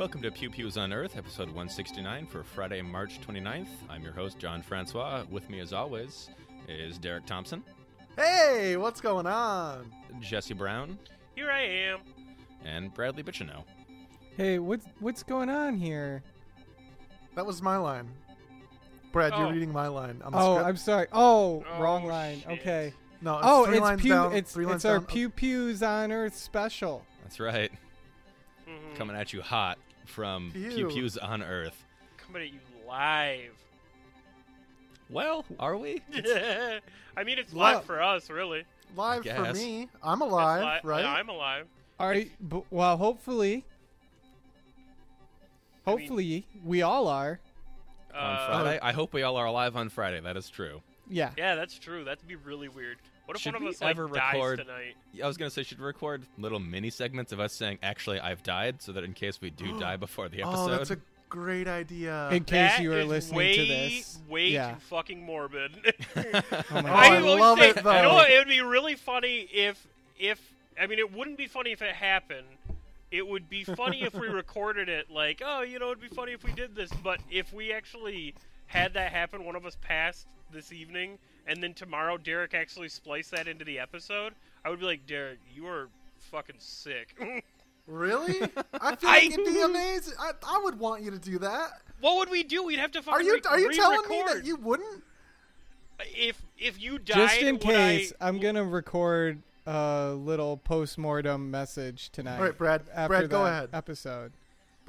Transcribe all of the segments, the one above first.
Welcome to Pew Pews on Earth, episode 169 for Friday, March 29th. I'm your host, Jon Francois. With me, as always, is Derek Thompson, Hey, what's going on? Jesse Brown, Here I am. and Bradley Bichino. Hey, what's what's going on here? That was my line. Brad, Oh. you're reading my line. On the Oh, script. I'm sorry. Oh, Oh, wrong line. shit. Okay. no. It's oh, three it's lines pew. down, it's three lines it's our down. pew pews on Earth special. That's right, Mhm. coming at you hot from Pew Pew. Pews on Earth. Coming at you live. Well, are we? I mean, it's Live. live for us, really. live for guess. me. I'm It's alive, li- right? Yeah, I'm alive. All right. b- well, hopefully, I mean- hopefully we all are. on Uh, Friday. I hope we all are alive on Friday. That is true. Yeah. Yeah, that's true. That'd be really weird. What if Should one of we us like ever dies record- tonight? I was gonna say, should we record little mini segments of us saying, "Actually, I've died," so that in case we do die before the episode. oh, that's a great idea. In case That you are is listening way, to this. way yeah. too fucking morbid. Oh my Oh, God. I always love say, it, You know what? It would be really funny if, if I mean, it wouldn't be funny if it happened. It would be funny if we recorded it, like, oh, you know, it'd be funny if we did this. But if we actually had that happen, one of us passed this evening, and then tomorrow Derek actually spliced that into the episode, I would be like, Derek, you are fucking sick. really? I feel I- like it'd be amazing. I, I would want you to do that. what would we do? We'd have to fucking Are you re- are you telling me that you wouldn't? if if you died, Just in case, I, I'm gonna record a little post-mortem message tonight. All right, Brad. After Brad, go ahead. Episode.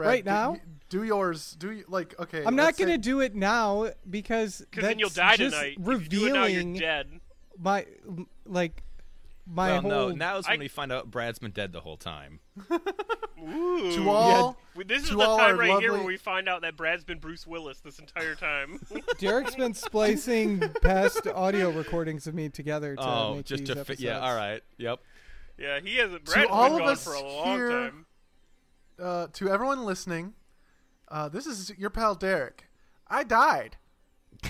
Brad, right now? do yours. Do you, like okay? I'm not let's say- gonna do it now because Because then you'll die just tonight. If you Revealing do it now, you're dead. my like my well, whole no. Now is when I- we find out Brad's been dead the whole time. Ooh. To all, We- This is to the all time our right here where we find out that Brad's been Bruce Willis this entire time. Derek's been splicing past audio recordings of me together to oh, make just these to fit. Yeah. All right. Yep. yeah, he hasn't. To all been of gone us for a long here- time. Uh, to everyone listening, uh, this is your pal Derek. I died.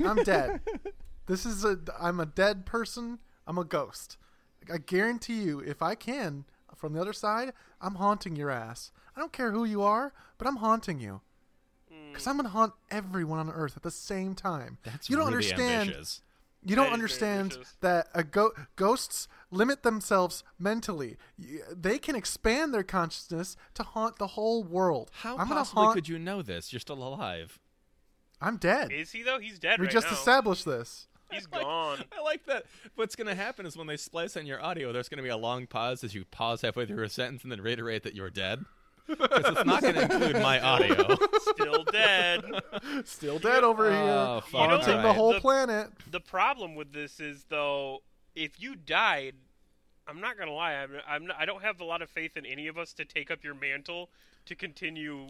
I'm dead. this is a. I'm a dead person. I'm a ghost. I guarantee you, if I can, from the other side, I'm haunting your ass. I don't care who you are, but I'm haunting you. Because I'm gonna haunt everyone on Earth at the same time. That's you don't really understand. ambitious. You don't That is very understand ambitious. that a go- ghosts limit themselves mentally. They can expand their consciousness to haunt the whole world. How I'm possibly haunt. could you know this? You're still alive. I'm dead. Is he though? He's dead we right just now. established this. He's gone. I like that. What's going to happen is when they splice in your audio, there's going to be a long pause as you pause halfway through a sentence and then reiterate that you're dead. Because it's not going to include my audio. Still dead. Still dead over Oh, here. You know haunting what? the whole The- planet. The problem with this is though, if you died, I'm not gonna lie. I'm, I'm not, I don't have a lot of faith in any of us to take up your mantle to continue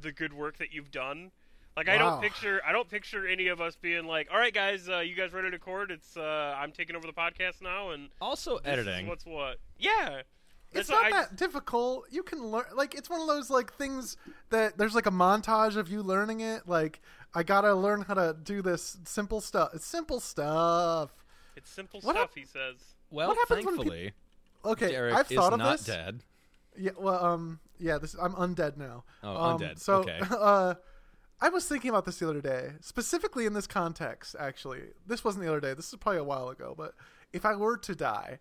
the good work that you've done. Like I Wow. don't picture I don't picture any of us being like, "All right, guys, uh, you guys ready to record? It's uh, I'm taking over the podcast now, and Also, this is editing. what's what? Yeah, It's not what I- that difficult. You can learn. Like it's one of those like things that there's like a montage of you learning it. Like I gotta learn how to do this simple stuff. It's simple stuff. It's simple What stuff. hap- he says. Well, What happens when thankfully, Okay, Derek I've is thought of not this. dead. Yeah, well, um, yeah, this I'm undead now. Oh, um, undead. So, Okay. uh, I was thinking about this the other day, specifically in this context. Actually, this wasn't the other day. This is probably a while ago. But if I were to die,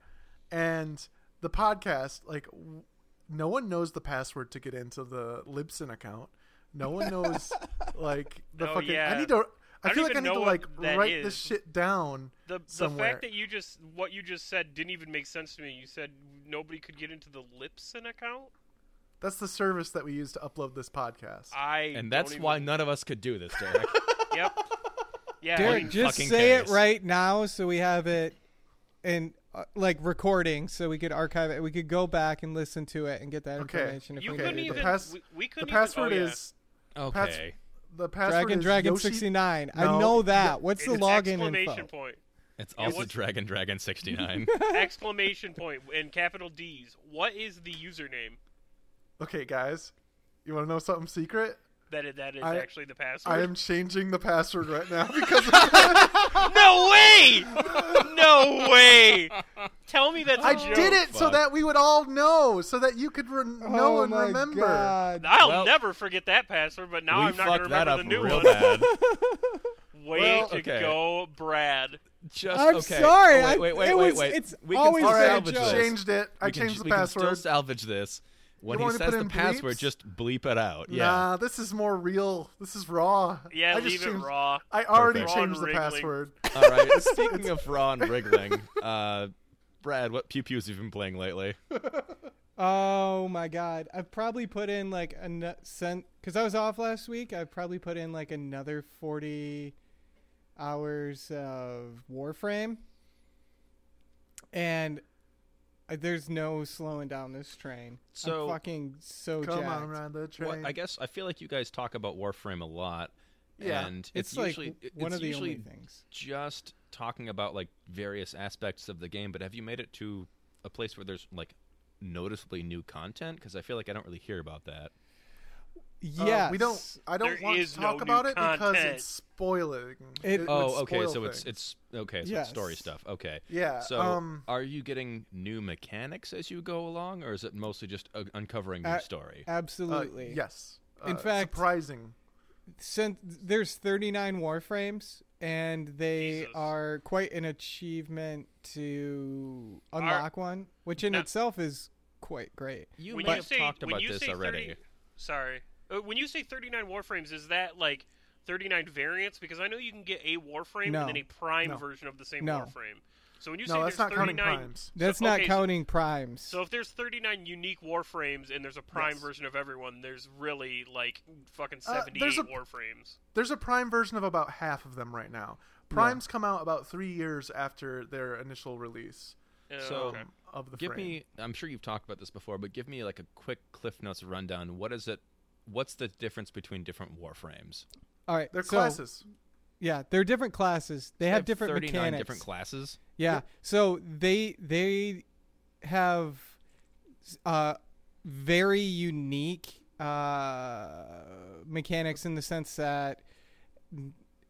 and the podcast, like, w- no one knows the password to get into the Libsyn account. No one knows, like, the Oh, fucking. yeah. I need to. I, I feel don't like I even need to know like what that write this shit down. The the somewhere. fact that you just what you just said didn't even make sense to me. You said nobody could get into the Libsyn account. That's the service that we use to upload this podcast. I And that's don't why none of us could do this, Derek. Yep. Yeah. I Derek, mean, just say case. it right now so we have it in uh, like recording so we could archive it. We could go back and listen to it and get that Okay. information if you we couldn't the needed even. it. pass- we, we couldn't password even, oh, yeah. is okay. the password Dragon is Dragon Yoshi- 69. I know that. What's the It's login exclamation info? point. It's also what's- Dragon Dragon 69. exclamation point in capital D's. What is the username? Okay, guys, you want to know something secret? That is, that is I- actually the password. I am changing the password right now because No way! no way! tell me that's a I joke. I did it so that we would all know, so that you could re- oh know oh and my remember. God. I'll Well- never forget that password, but now I'm not going to remember the new one. bad. Way Well, to okay. go, Brad. Just I'm okay. sorry, Oh, wait, wait, wait, it wait, was- wait. it's we always can All still right, salvage joke. this. changed it. I we can, changed the we can password. still salvage this. When You he want me to says the password, bleeps? just bleep it out. Yeah. Nah, this is more real. This is raw. Yeah, I just leave it changed- raw. I already Perfect. Changed the wriggling. password. All right. Speaking of raw and wriggling, uh, Brad, what pew pews have you been playing lately? Oh my god. I've probably put in like a nu- cent cuz I was off last week. I've probably put in like another 40 hours of Warframe. And there's no slowing down this train. So- I'm fucking so Come jacked. on, ride the train. Well, I guess I feel like you guys talk about Warframe a lot. Yeah. and It's, it's, like usually it- one it's of the usually only things. just talking about like various aspects of the game. But have you made it to a place where there's like noticeably new content? Because I feel like I don't really hear about that. Uh, we don't. I don't There want to talk no about new it because it's spoiling. It- would Oh, okay. So it's things. it's okay. So Yes. it's story stuff. Okay. yeah. So um, are you getting new mechanics as you go along, or is it mostly just uh, uncovering new Uh, story? uh, Absolutely. yes. In Uh, fact- surprising. since there's 39 warframes and they Jesus. are quite an achievement to unlock one which in Now- itself is quite great You when might you have talked about this say already. 30, sorry, uh, when you say 39 warframes, is that like 39 variants? Because I know you can get a warframe No. and then a prime No. version of the same No. warframe. So when you No, say that's there's not counting primes. that's So- not okay, so- counting primes So if there's 39 unique warframes and there's a prime Yes. version of everyone, there's really like fucking Uh, there's a- warframes. There's a prime version of about half of them right now. Primes come out about three years after their initial release Uh, So- okay. of the Give frame. me. I'm sure you've talked about this before, but give me like a quick Cliff Notes rundown. What is it? What's the difference between different warframes? all right Their so classes. yeah they're different classes they have different 39 mechanics different classes. yeah so they they have uh very unique uh mechanics in the sense that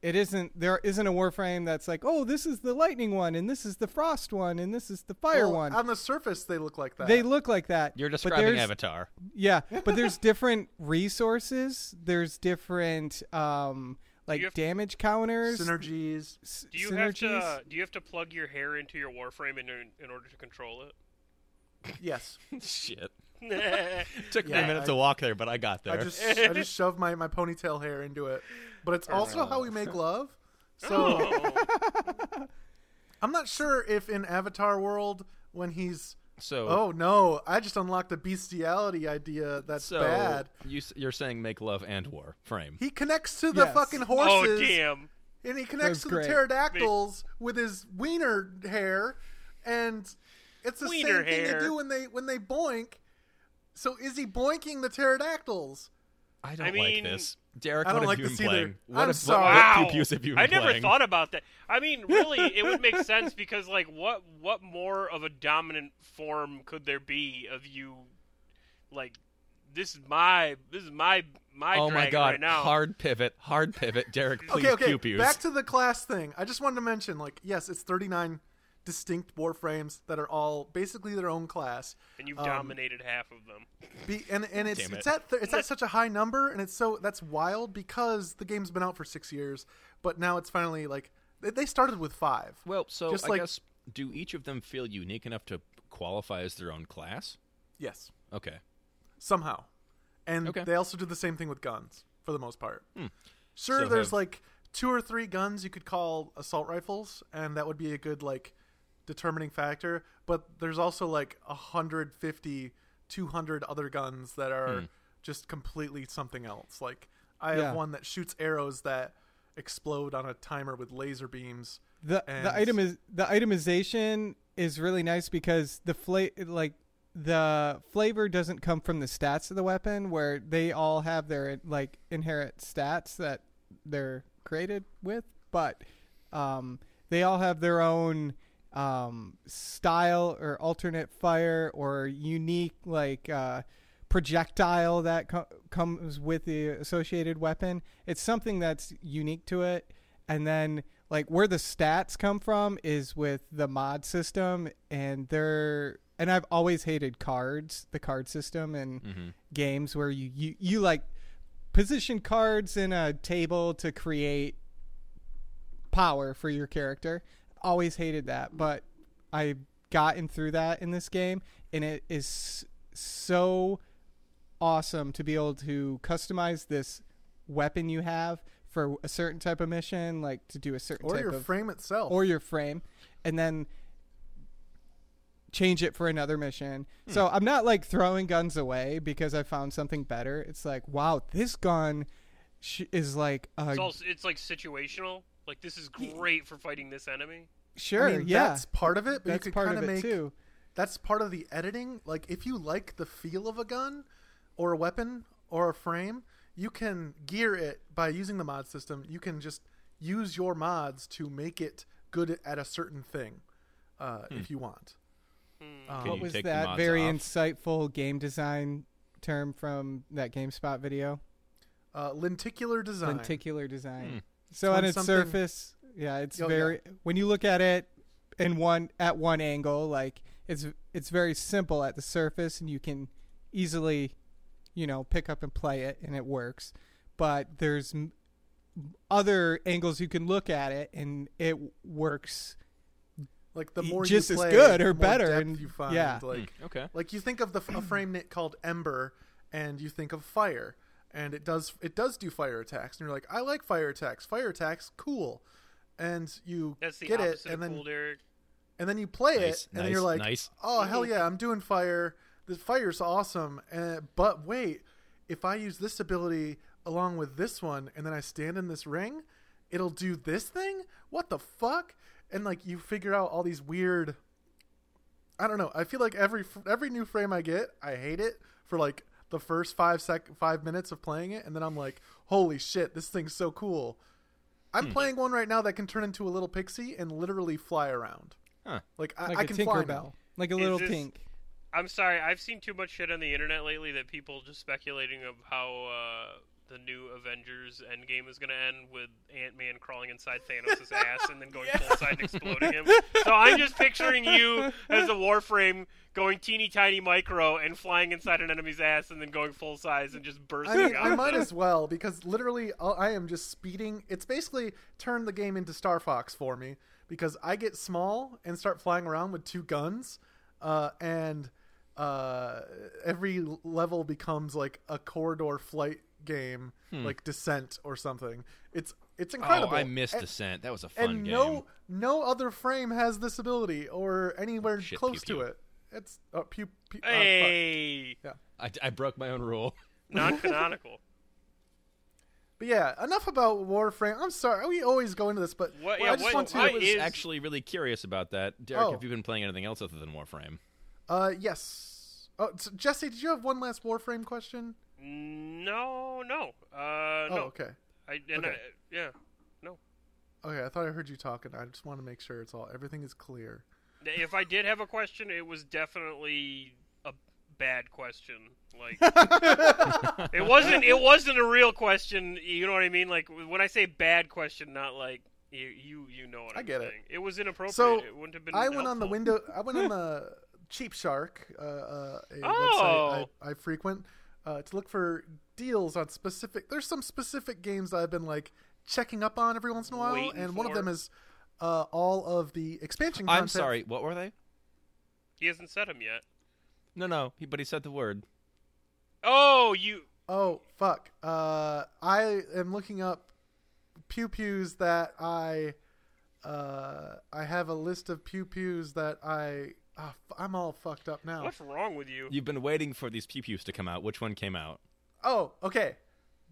it isn't there isn't a warframe that's like oh this is the lightning one and this is the frost one and this is the fire Well, one On the surface, they look like that. they look like that You're but describing Avatar. yeah but there's different resources there's different um like have- damage counters synergies. s- Do you have to do you have to plug your hair into your warframe in in order to control it? Yes. Shit. Yeah, Took me Yeah, a minute I- to walk there, but I got there. I just I just shoved my, my ponytail hair into it. But it's also how we make love. So Oh. I'm not sure if in Avatar World when he's so oh no, I just unlocked a bestiality idea that's so bad. You, s- you're saying make love and war frame. He connects to the Yes. fucking oh horses damn! and he connects That's to the great. pterodactyls with his wiener hair and it's the Wiener same thing hair. they do when they when they boink. So is he boinking the pterodactyls? I don't mean, like this. Derek, I don't what like have you this been either. playing? What, I'm have, sorry. what, Wow. what pew pews have you been I never playing? thought about that. I mean, really, it would make sense because, like, what what more of a dominant form could there be of you? Like, this is my this is my my oh my god! right now. Hard pivot, hard pivot. Derek, please okay, okay. pew pews. Back to the class thing. I just wanted to mention, like, yes, it's 39 distinct warframes that are all basically their own class. and you've um, dominated half of them. Be, and and it's Damn it. it's at th- it's at such a high number, and it's so that's wild because the game's been out for six years, but now it's finally like they- they started with five. well, so just I like- guess do each of them feel unique enough to qualify as their own class? Yes, Okay. somehow, and Okay. they also do the same thing with guns for the most part. Hmm. Sure, So there's have- like two or three guns you could call assault rifles, and that would be a good like determining factor. But there's also like 150, 200 other guns that are Hmm. just completely something else. Like I Yeah. have one that shoots arrows that explode on a timer with laser beams. the And- the item is the itemization is really nice because the fla- like the flavor doesn't come from the stats of the weapon where they all have their like inherent stats that they're created with but um, they all have their own um, style or alternate fire or unique like uh, projectile that co- comes with the associated weapon it's something that's unique to it and then like where the stats come from is with the mod system and they're and I've always hated cards, the card system and Mhm. games where you, you you like position cards in a table to create power for your character. Always hated that, but I've gotten through that in this game and it is so awesome to be able to customize this weapon you have for a certain type of mission, like to do a certain or type your of frame itself. or your frame, and then change it for another mission. Hmm. So I'm not like throwing guns away because I found something better. It's like, wow, this gun sh- is like a It's also it's like situational. Like this is great for fighting this enemy. sure, I mean, yeah, that's part of it, but that's you could part kind of it make too. that's part of the editing. Like if you like the feel of a gun or a weapon or a frame, you can gear it by using the mod system. You can just use your mods to make it good at a certain thing, uh, if you want. Hmm. Um, Can What you was that very off? insightful game design term from that GameSpot video? uh, lenticular design. Lenticular design. Hmm. So When on its something- surface, yeah, it's Oh, yeah. very when you look at it in one at one angle, like it's it's very simple at the surface, and you can easily, you know, pick up and play it, and it works. But there's m- other angles you can look at it, and it works. like the more just you as good or better, and- you find. yeah. Like Hmm, okay. like you think of the a frame knit called Ember, and you think of fire, and it does it does do fire attacks, and you're like, I like fire attacks. Fire attacks, cool. And you That's the get it, and then cool, and then you play Nice, it, and then you're like, nice. oh hell yeah, I'm doing fire. The fire's awesome. And but wait, if I use this ability along with this one, and then I stand in this ring, it'll do this thing. What the fuck? And like you figure out all these weird. I don't know. I feel like every every new frame I get, I hate it for like the first five sec five minutes of playing it, and then I'm like, holy shit, this thing's so cool. I'm Hmm. playing one right now that can turn into a little pixie and literally fly around. Huh. Like I, Like I a can fly now. Like a Is little this- tink. I'm sorry, I've seen too much shit on the internet lately that people just speculating of how uh, the new Avengers Endgame is going to end with Ant Man crawling inside Thanos' ass and then going full side and exploding him. So I'm just picturing you as a Warframe going teeny tiny micro and flying inside an enemy's ass and then going full size and just I bursting mean, out. I might as well because literally I am just speeding. It's basically turned the game into Star Fox for me because I get small and start flying around with two guns, uh, and uh, every level becomes like a corridor flight game, like Descent or something. It's it's incredible. Oh, I missed and, Descent. That was a fun and game. no no other frame has this ability or anywhere Shit, close pew, to pew. it. It's uh, pew, pew, uh, fuck. Hey, I, I broke my own rule. non-canonical. But yeah, enough about Warframe. I'm sorry, we always go into this, but What- well, yeah, I just what- want to. I was is- actually really curious about that. Derek, Oh. have you been playing anything else other than Warframe? Uh, yes. Oh, so Jesse, did you have one last Warframe question? No, no, uh, Oh, no. okay. I, and Okay. I, yeah. No. Okay, I thought I heard you talking. I just want to make sure it's all everything is clear. If I did have a question, it was definitely a bad question. Like it wasn't. It wasn't a real question. You know what I mean? Like when I say bad question, not like you. You, you know what I I'm get it. saying. It was inappropriate. So, it wouldn't have been. I went on the window. I went on the CheapShark, uh, uh, a Oh. website I, I frequent, uh, to look for deals on specific. There's some specific games that I've been like checking up on every once in a while, Waiting and one of for. them is uh, all of the expansion. I'm content sorry. What were they? He hasn't said them yet. No, no. He, but he said the word. Oh, you. Oh fuck! Uh, I am looking up pew pews that I. Uh, I have a list of pew pews that I. ah, f- I'm all fucked up now. What's wrong with you? You've been waiting for these pew pews to come out. Which one came out? Oh, okay.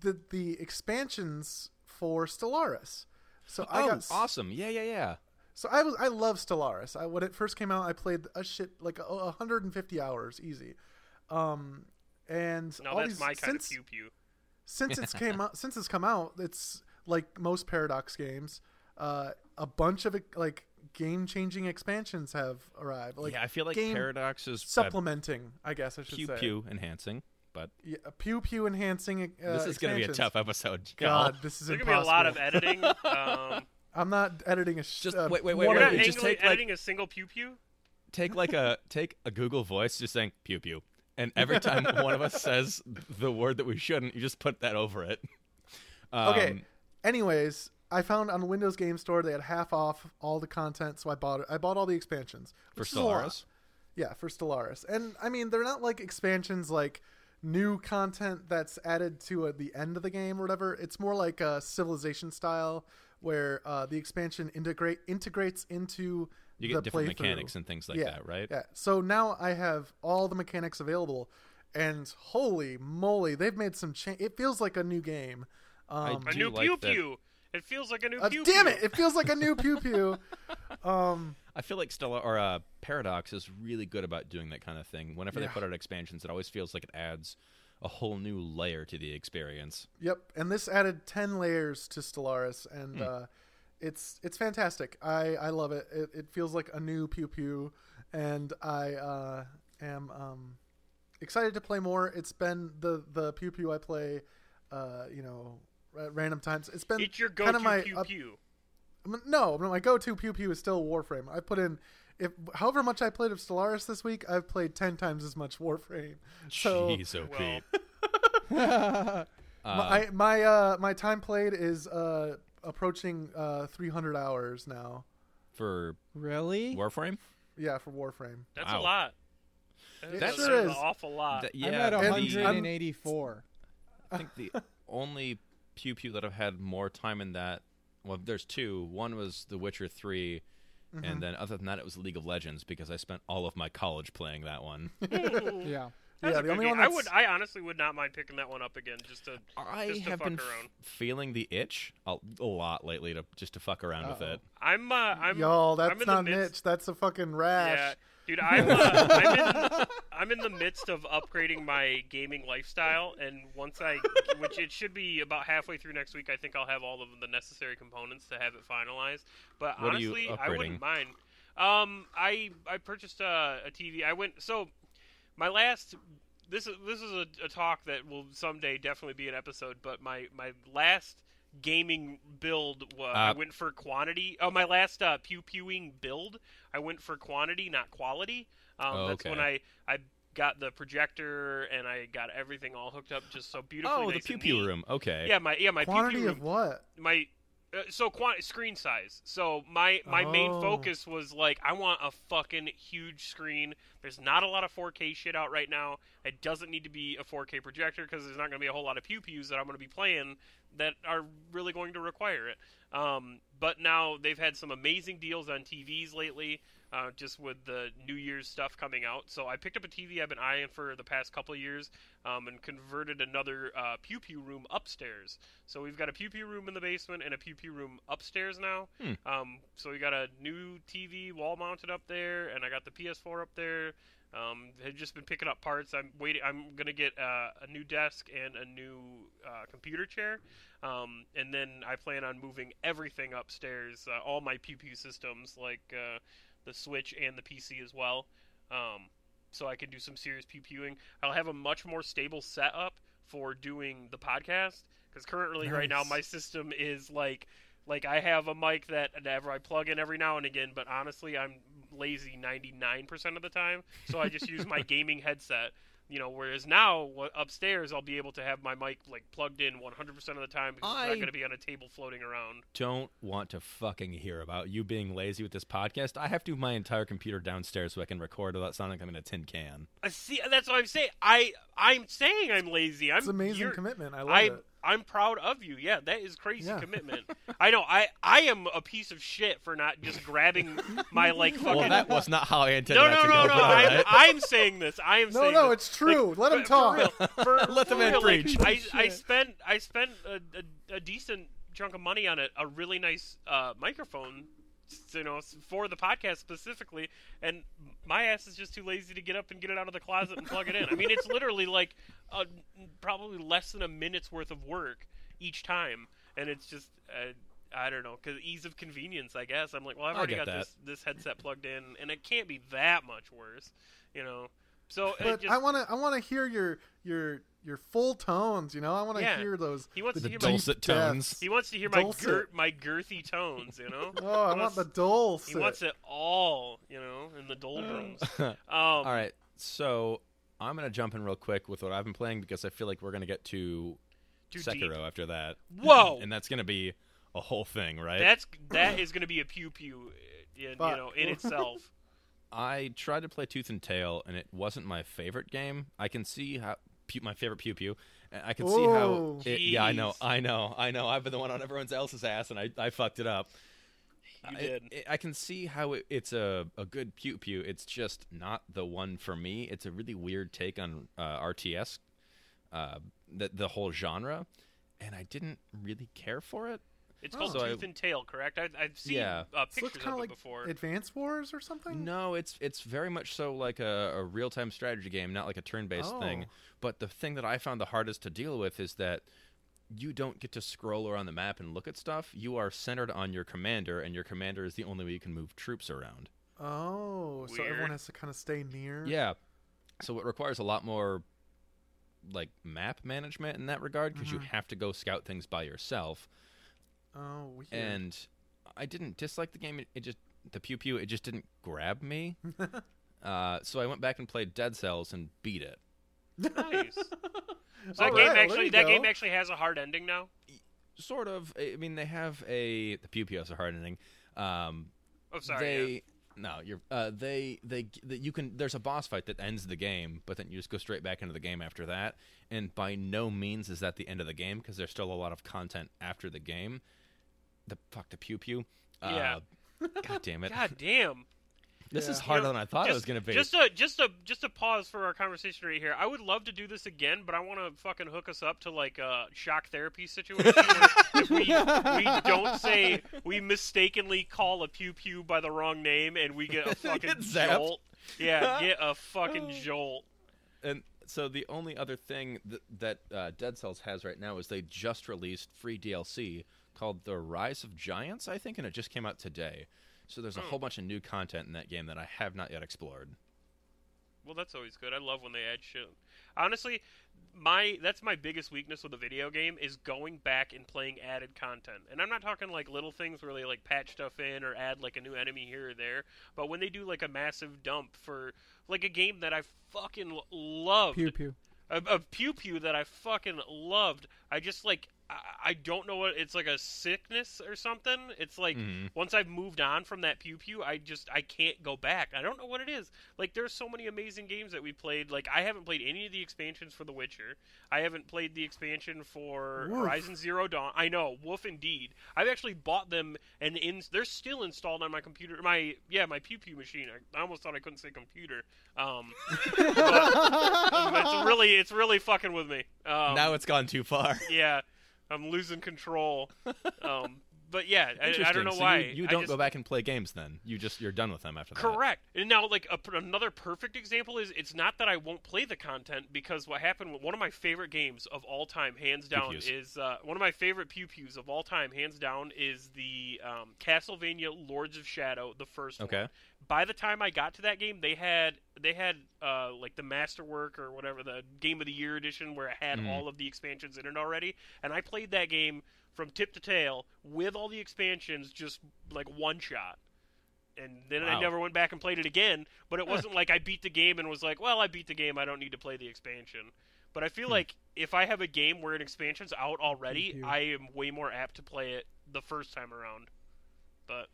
The the expansions for Stellaris. So I oh, got s- awesome! Yeah, yeah, yeah. So I was I love Stellaris. I, when it first came out, I played a shit like a, 150 hours easy. Um, and No, all that's these my kind since of pew pew. since it's came out since it's come out, it's like most Paradox games. Uh, a bunch of like game changing expansions have arrived. Like yeah, I feel like game Paradox is uh, supplementing. I guess I should pew say. pew pew enhancing, but Yeah, pew pew enhancing. Uh, this is going to be a tough episode. y'all. God, this is gonna be a lot of editing. Um, I'm not editing a. Sh- Just uh, wait, wait, wait, one You're of not wait, just angling- take, like- editing a single pew pew. take like a take a Google Voice, just saying pew pew, and every time one of us says the word that we shouldn't, you just put that over it. Um, Okay. Anyways, I found on the Windows Game Store they had half off all the content, so I bought it. I bought all the expansions for which is a lot. Stellaris. Yeah, for Stellaris, and I mean they're not like expansions like new content that's added to uh the end of the game or whatever. It's more like a Civilization style where uh, the expansion integrate integrates into You the get different playthrough. mechanics and things like yeah, that, right? Yeah. So now I have all the mechanics available, and holy moly, they've made some change. It feels like a new game. Um, A do new like pew that- pew. It feels like a new uh, pew damn pew. it! It feels like a new pew pew. Um, I feel like Stella or uh, Paradox is really good about doing that kind of thing. Whenever they put out expansions, it always feels like it adds a whole new layer to the experience. Yep, and this added ten layers to Stellaris, and uh, it's it's fantastic. I I love it. It, it feels like a new pew pew, and I uh, am um, excited to play more. It's been the the pew pew I play, uh, you know, at random times. It's been It's your kind go-to of my pew up- pew. no, no, my go-to pew pew is still Warframe. I put in if however much I played of Stellaris this week, I've played ten times as much Warframe. So Jeez, oh Well, Pete. my Uh, I, my uh my time played is uh approaching uh 300 hours now. for really? Warframe, Yeah, for Warframe. that's Wow. a lot. It That's sure an awful lot. Th- yeah, I'm at the- 184. I think the only pew pew that I've had more time in that. Well, there's two. One was The Witcher 3 Mm-hmm. and then other than that, it was League of Legends because I spent all of my college playing that one. Yeah. That's yeah, the only game. one I would. I honestly would not mind picking that one up again, just to. I Just to have fuck been f- around. feeling the itch a, a lot lately to just to fuck around with Uh-oh. it. I'm. Uh, I'm. Y'all, that's I'm not the midst, niche. That's a fucking rash. Yeah, dude, I'm. Uh, I'm, in, I'm in the midst of upgrading my gaming lifestyle, and once I, which it should be about halfway through next week, I think I'll have all of the necessary components to have it finalized. But What honestly, I wouldn't mind. Um, I I purchased a, a TV. I went so my last. This is this is a, a talk that will someday definitely be an episode. But my my last gaming build, uh, I went for quantity. Oh, my last uh, pew pewing build, I went for quantity, not quality. Um, Oh, That's when. I I got the projector and I got everything all hooked up just so beautifully. Oh, the pew pew room. Okay. Yeah, my yeah my Quantity pew pew of what? my uh, so quant- screen size. So my my main Oh. focus was like I want a fucking huge screen. There's not a lot of 4K shit out right now. It doesn't need to be a 4K projector because there's not going to be a whole lot of pew pews that I'm going to be playing that are really going to require it. Um, but now they've had some amazing deals on TVs lately. Uh, just with the New Year's stuff coming out, so I picked up a TV I've been eyeing for the past couple of years, um, and converted another uh, pew pew room upstairs. So we've got a pew pew room in the basement and a pew pew room upstairs now. Hmm. Um, so we got a new TV wall mounted up there, and I got the PS4 up there. Um, had just been picking up parts. I'm waiting. I'm gonna get uh, a new desk and a new uh, computer chair, um, and then I plan on moving everything upstairs. Uh, all my pew pew systems, like uh, the Switch and the PC as well. Um, so I can do some serious pew pewing. I'll have a much more stable setup for doing the podcast because currently right now my system is like like I have a mic that ever I plug in every now and again, but honestly I'm lazy 99% of the time, so I just use my gaming headset. You know, whereas now upstairs I'll be able to have my mic like plugged in 100% of the time because it's I- not going to be on a table floating around. Don't want to fucking hear about you being lazy with this podcast. I have to move my entire computer downstairs so I can record without sounding like I'm in a tin can. I see. That's what I'm saying. I I'm saying I'm lazy. I'm It's amazing commitment. I love I'm it. I'm proud of you. Yeah, that is crazy Yeah. commitment. I know. I I am a piece of shit for not just grabbing my like fucking. Well, that was not how I intended no, that no, to no, go. no. I'm, right. I'm saying this. I am No, saying no, this. it's true. Let him talk. For for, Let the for man real, like, preach. I, I Shit. spent I spent a, a, a decent chunk of money on a, a really nice uh, microphone, s- you know, for the podcast specifically, and my ass is just too lazy to get up and get it out of the closet and plug it in. I mean, it's literally like a, probably less than a minute's worth of work each time, and it's just. Uh, I don't know, because ease of convenience, I guess. I'm like, well, I've already got that. this this headset plugged in, and it can't be that much worse, you know. So But just, I want to I want to hear your your your full tones. You know, I want to Yeah. hear those. He wants the to hear my dulcet deep depths. tones. he wants to hear my gir- my girthy tones. You know. Oh, I He want the wants- dulcet. He wants it all. You know, in the doldrums. um, All right, so I'm gonna jump in real quick with what I've been playing because I feel like we're gonna get to Too Sekiro deep. after that. Whoa. and that's gonna be a whole thing, right? That's that is going to be a pew pew, in, you know, in itself. I tried to play Tooth and Tail, and it wasn't my favorite game. I can see how pew, my favorite Pew Pew. and I can see how. It, yeah, I know, I know, I know. I've been the one on everyone else's ass, and I, I fucked it up. You I- did. it- I can see how it, it's a, a good Pew Pew. It's just not the one for me. It's a really weird take on uh, RTS, uh, the the whole genre, and I didn't really care for it. It's called So I- Tooth and Tail, correct? I, I've seen Yeah. uh, pictures it's kind of of it like before. Advance Wars or something. No, it's it's very much so like a, a real time strategy game, not like a turn based thing. Oh. But the thing that I found the hardest to deal with is that you don't get to scroll around the map and look at stuff. You are centered on your commander, and your commander is the only way you can move troops around. Oh, so everyone has to kind of stay near. Yeah, so it requires a lot more like map management in that regard because you Mhm. have to go scout things by yourself. Oh, weird. And I didn't dislike the game. It, it just the pew pew. It just didn't grab me. uh, so I went back and played Dead Cells and beat it. nice. So that All game right, well, there actually that go. game actually has a hard ending now. sort of. I mean, they have a the pew pew has a hard ending. Um, Oh, sorry. they yeah. No, you're uh, they they that you can. There's a boss fight that ends the game, but then you just go straight back into the game after that. And by no means is that the end of the game because there's still a lot of content after the game. The fuck the pew pew. Yeah. Uh, God damn it! God damn. This is harder You know, than I thought just, it was gonna be. Just a just a just a pause for our conversation right here. I would love to do this again, but I want to fucking hook us up to like a shock therapy situation. if we we don't say we mistakenly call a pew pew by the wrong name and we get a fucking Get jolt. Yeah, get a fucking jolt. and so the only other thing that, that uh, Dead Cells has right now is they just released free DLC called The Rise of Giants, I think, and it just came out today. So there's a Hmm. whole bunch of new content in that game that I have not yet explored. Well, that's always good. I love when they add shit. Honestly, my that's my biggest weakness with a video game is going back and playing added content. And I'm not talking like little things where they like patch stuff in or add like a new enemy here or there, but when they do like a massive dump for like a game that I fucking l- loved, Pew pew. a, a pew pew that I fucking loved. I just like I, don't know what it's like a sickness or something. It's like Mhm. once I've moved on from that pew pew, I just I can't go back. I don't know what it is. Like there's so many amazing games that we played. Like I haven't played any of the expansions for The Witcher. I haven't played the expansion for Woof. Horizon Zero Dawn. I know, woof indeed. I've actually bought them and in they're still installed on my computer. My yeah, my pew pew machine. I, I almost thought I couldn't say computer. Um, but it's really it's really fucking with me. Um, now it's gone too far. yeah, I'm losing control. Um, but yeah, I, I don't know So why. You, you don't just- go back and play games then. You just you're done with them after that. Correct. And now, like a, another perfect example is, it's not that I won't play the content because what happened. With one of my favorite games of all time, hands down, Pew-pews. is uh, one of my favorite pew pews of all time, hands down, is the um, Castlevania Lords of Shadow, the first Okay. one. By the time I got to that game, they had they had uh, like the Masterwork or whatever the Game of the Year edition, where it had Mhm. all of the expansions in it already, and I played that game from tip to tail with all the expansions, just like one shot and then I never went back and played it again. But it wasn't like I beat the game and was like, "Well, I beat the game. I don't need to play the expansion." But I Hmm. feel like if I have a game where an expansion's out already, I am way more apt to play it the first time around. But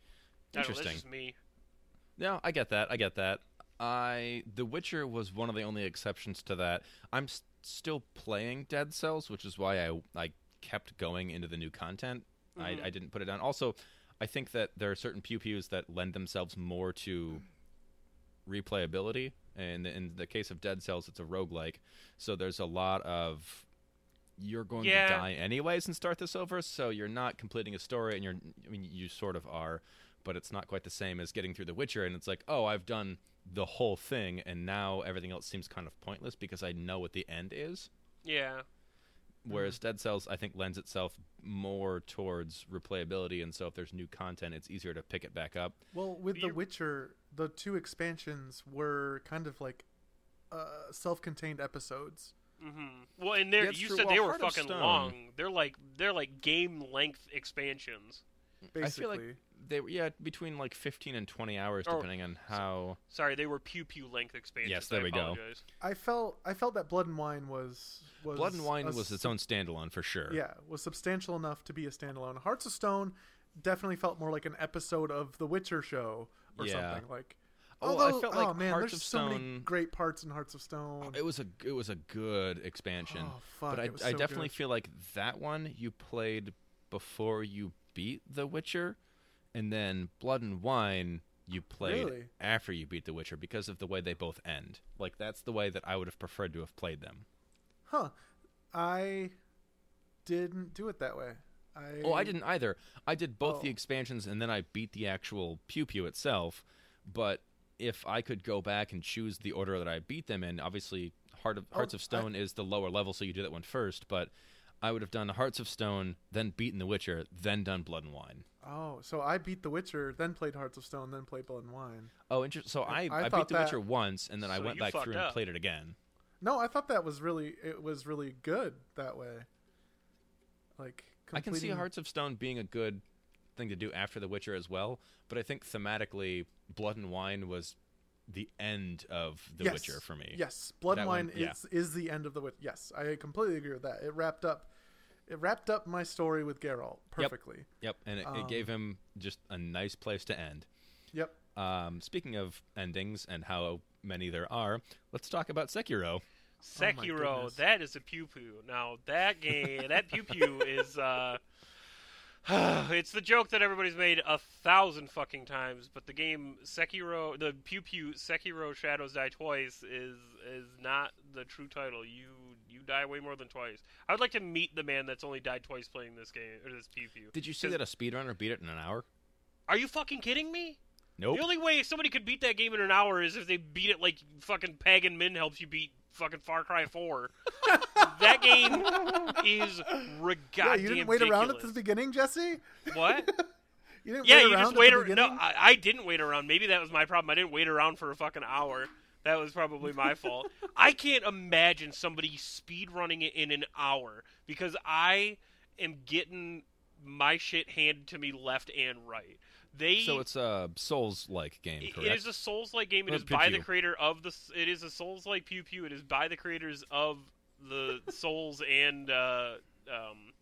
I don't know, that's Interesting. just me. No, I get that. I get that. I The Witcher was one of the only exceptions to that. I'm s- still playing Dead Cells, which is why I I kept going into the new content. Mhm. I, I didn't put it down. Also, I think that there are certain pew pews that lend themselves more to replayability. And in the case of Dead Cells, it's a roguelike. So there's a lot of you're going Yeah. to die anyways and start this over. So you're not completing a story, and you're I mean you sort of are, but it's not quite the same as getting through The Witcher. And it's like, oh, I've done the whole thing, and now everything else seems kind of pointless because I know what the end is. Yeah. Whereas Dead Cells, I think, lends itself more towards replayability, and so if there's new content, it's easier to pick it back up. Well, with The Witcher, the two expansions were kind of like uh, self-contained episodes. Mm-hmm. Well, and they're you said Well, they were fucking long. They're like they're like game length expansions. Basically, I feel like they were yeah between like 15 and 20 hours Or- depending on how. Sorry, they were pew pew length expansions. Yes, there I we go. I felt I felt that Blood and Wine was was Blood and Wine was its own standalone for sure. Yeah, was substantial enough to be a standalone. Hearts of Stone definitely felt more like an episode of The Witcher show or Yeah. something like. Oh, I although- felt oh like man, Hearts there's of so many great parts in Hearts of Stone. Oh, it was a it was a good expansion. Oh, fuck, but I, it was I definitely good. feel like that one you played before you beat The Witcher, and then Blood and Wine you played Really? after you beat The Witcher because of the way they both end. Like that's the way that I would have preferred to have played them. Huh. I didn't do it that way. I Oh, I didn't either. I did both the Oh. expansions and then I beat the actual Pew Pew itself. But if I could go back and choose the order that I beat them in, obviously Heart of, Oh, Hearts of I- Stone is the lower level, so you do that one first. But I would have done Hearts of Stone, then beaten The Witcher, then done Blood and Wine. Oh, so I beat The Witcher, then played Hearts of Stone, then played Blood and Wine. Oh, interesting. So I, I I, beat The that- Witcher once, and then I went back fucked through and played it again. No, I thought that was really it was really good that way. Like I can see Hearts of Stone being a good thing to do after The Witcher as well, but I think thematically, Blood and Wine was the end of The Yes. Witcher for me. Yes, Blood That and Wine one- yeah. is is the end of the Witcher. Yes, I completely agree with that. It wrapped up it wrapped up my story with Geralt perfectly. Yep, and it, Um, it gave him just a nice place to end. Yep. Um, speaking of endings and how many there are, let's talk about Sekiro. Sekiro, Oh that is a pew pew. Now that game, that pew pew is uh, it's the joke that everybody's made a thousand fucking times. But the game Sekiro, the pew pew Sekiro Shadows Die Twice is is not the true title. You you die way more than twice. I would like to meet the man that's only died twice playing this game or this pew pew. Did you see that a speedrunner beat it in an hour? Are you fucking kidding me? Nope. The only way somebody could beat that game in an hour is if they beat it like fucking Pagan Min helps you beat fucking Far Cry 4. that game is re- Yeah, you didn't wait around at the beginning, Jesse. What? You didn't yeah, wait you around just at wait around. No. I, I didn't wait around. Maybe that was my problem. I didn't wait around for a fucking hour. That was probably my fault. I can't imagine somebody speed running it in an hour because I am getting my shit handed to me left and right. They So it's a Souls-like game, correct? It is a Souls-like game. It Or is Pew by the creator of the. It is a Souls-like Pew Pew. It is by the creators of the Souls and uh, um,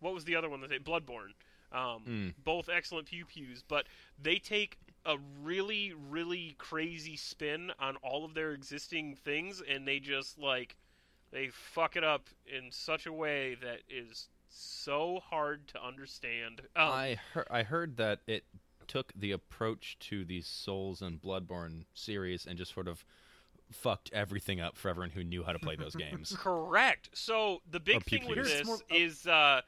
what was the other one that they Bloodborne. Um, Mm. Both excellent Pew Pews, but they take a really, really crazy spin on all of their existing things, and they just like they fuck it up in such a way that is so hard to understand. Um, I heard, I heard that it took the approach to the Souls and Bloodborne series and just sort of fucked everything up for everyone who knew how to play those games. Correct. So the Or big pew thing with pews. this Here's more- is uh,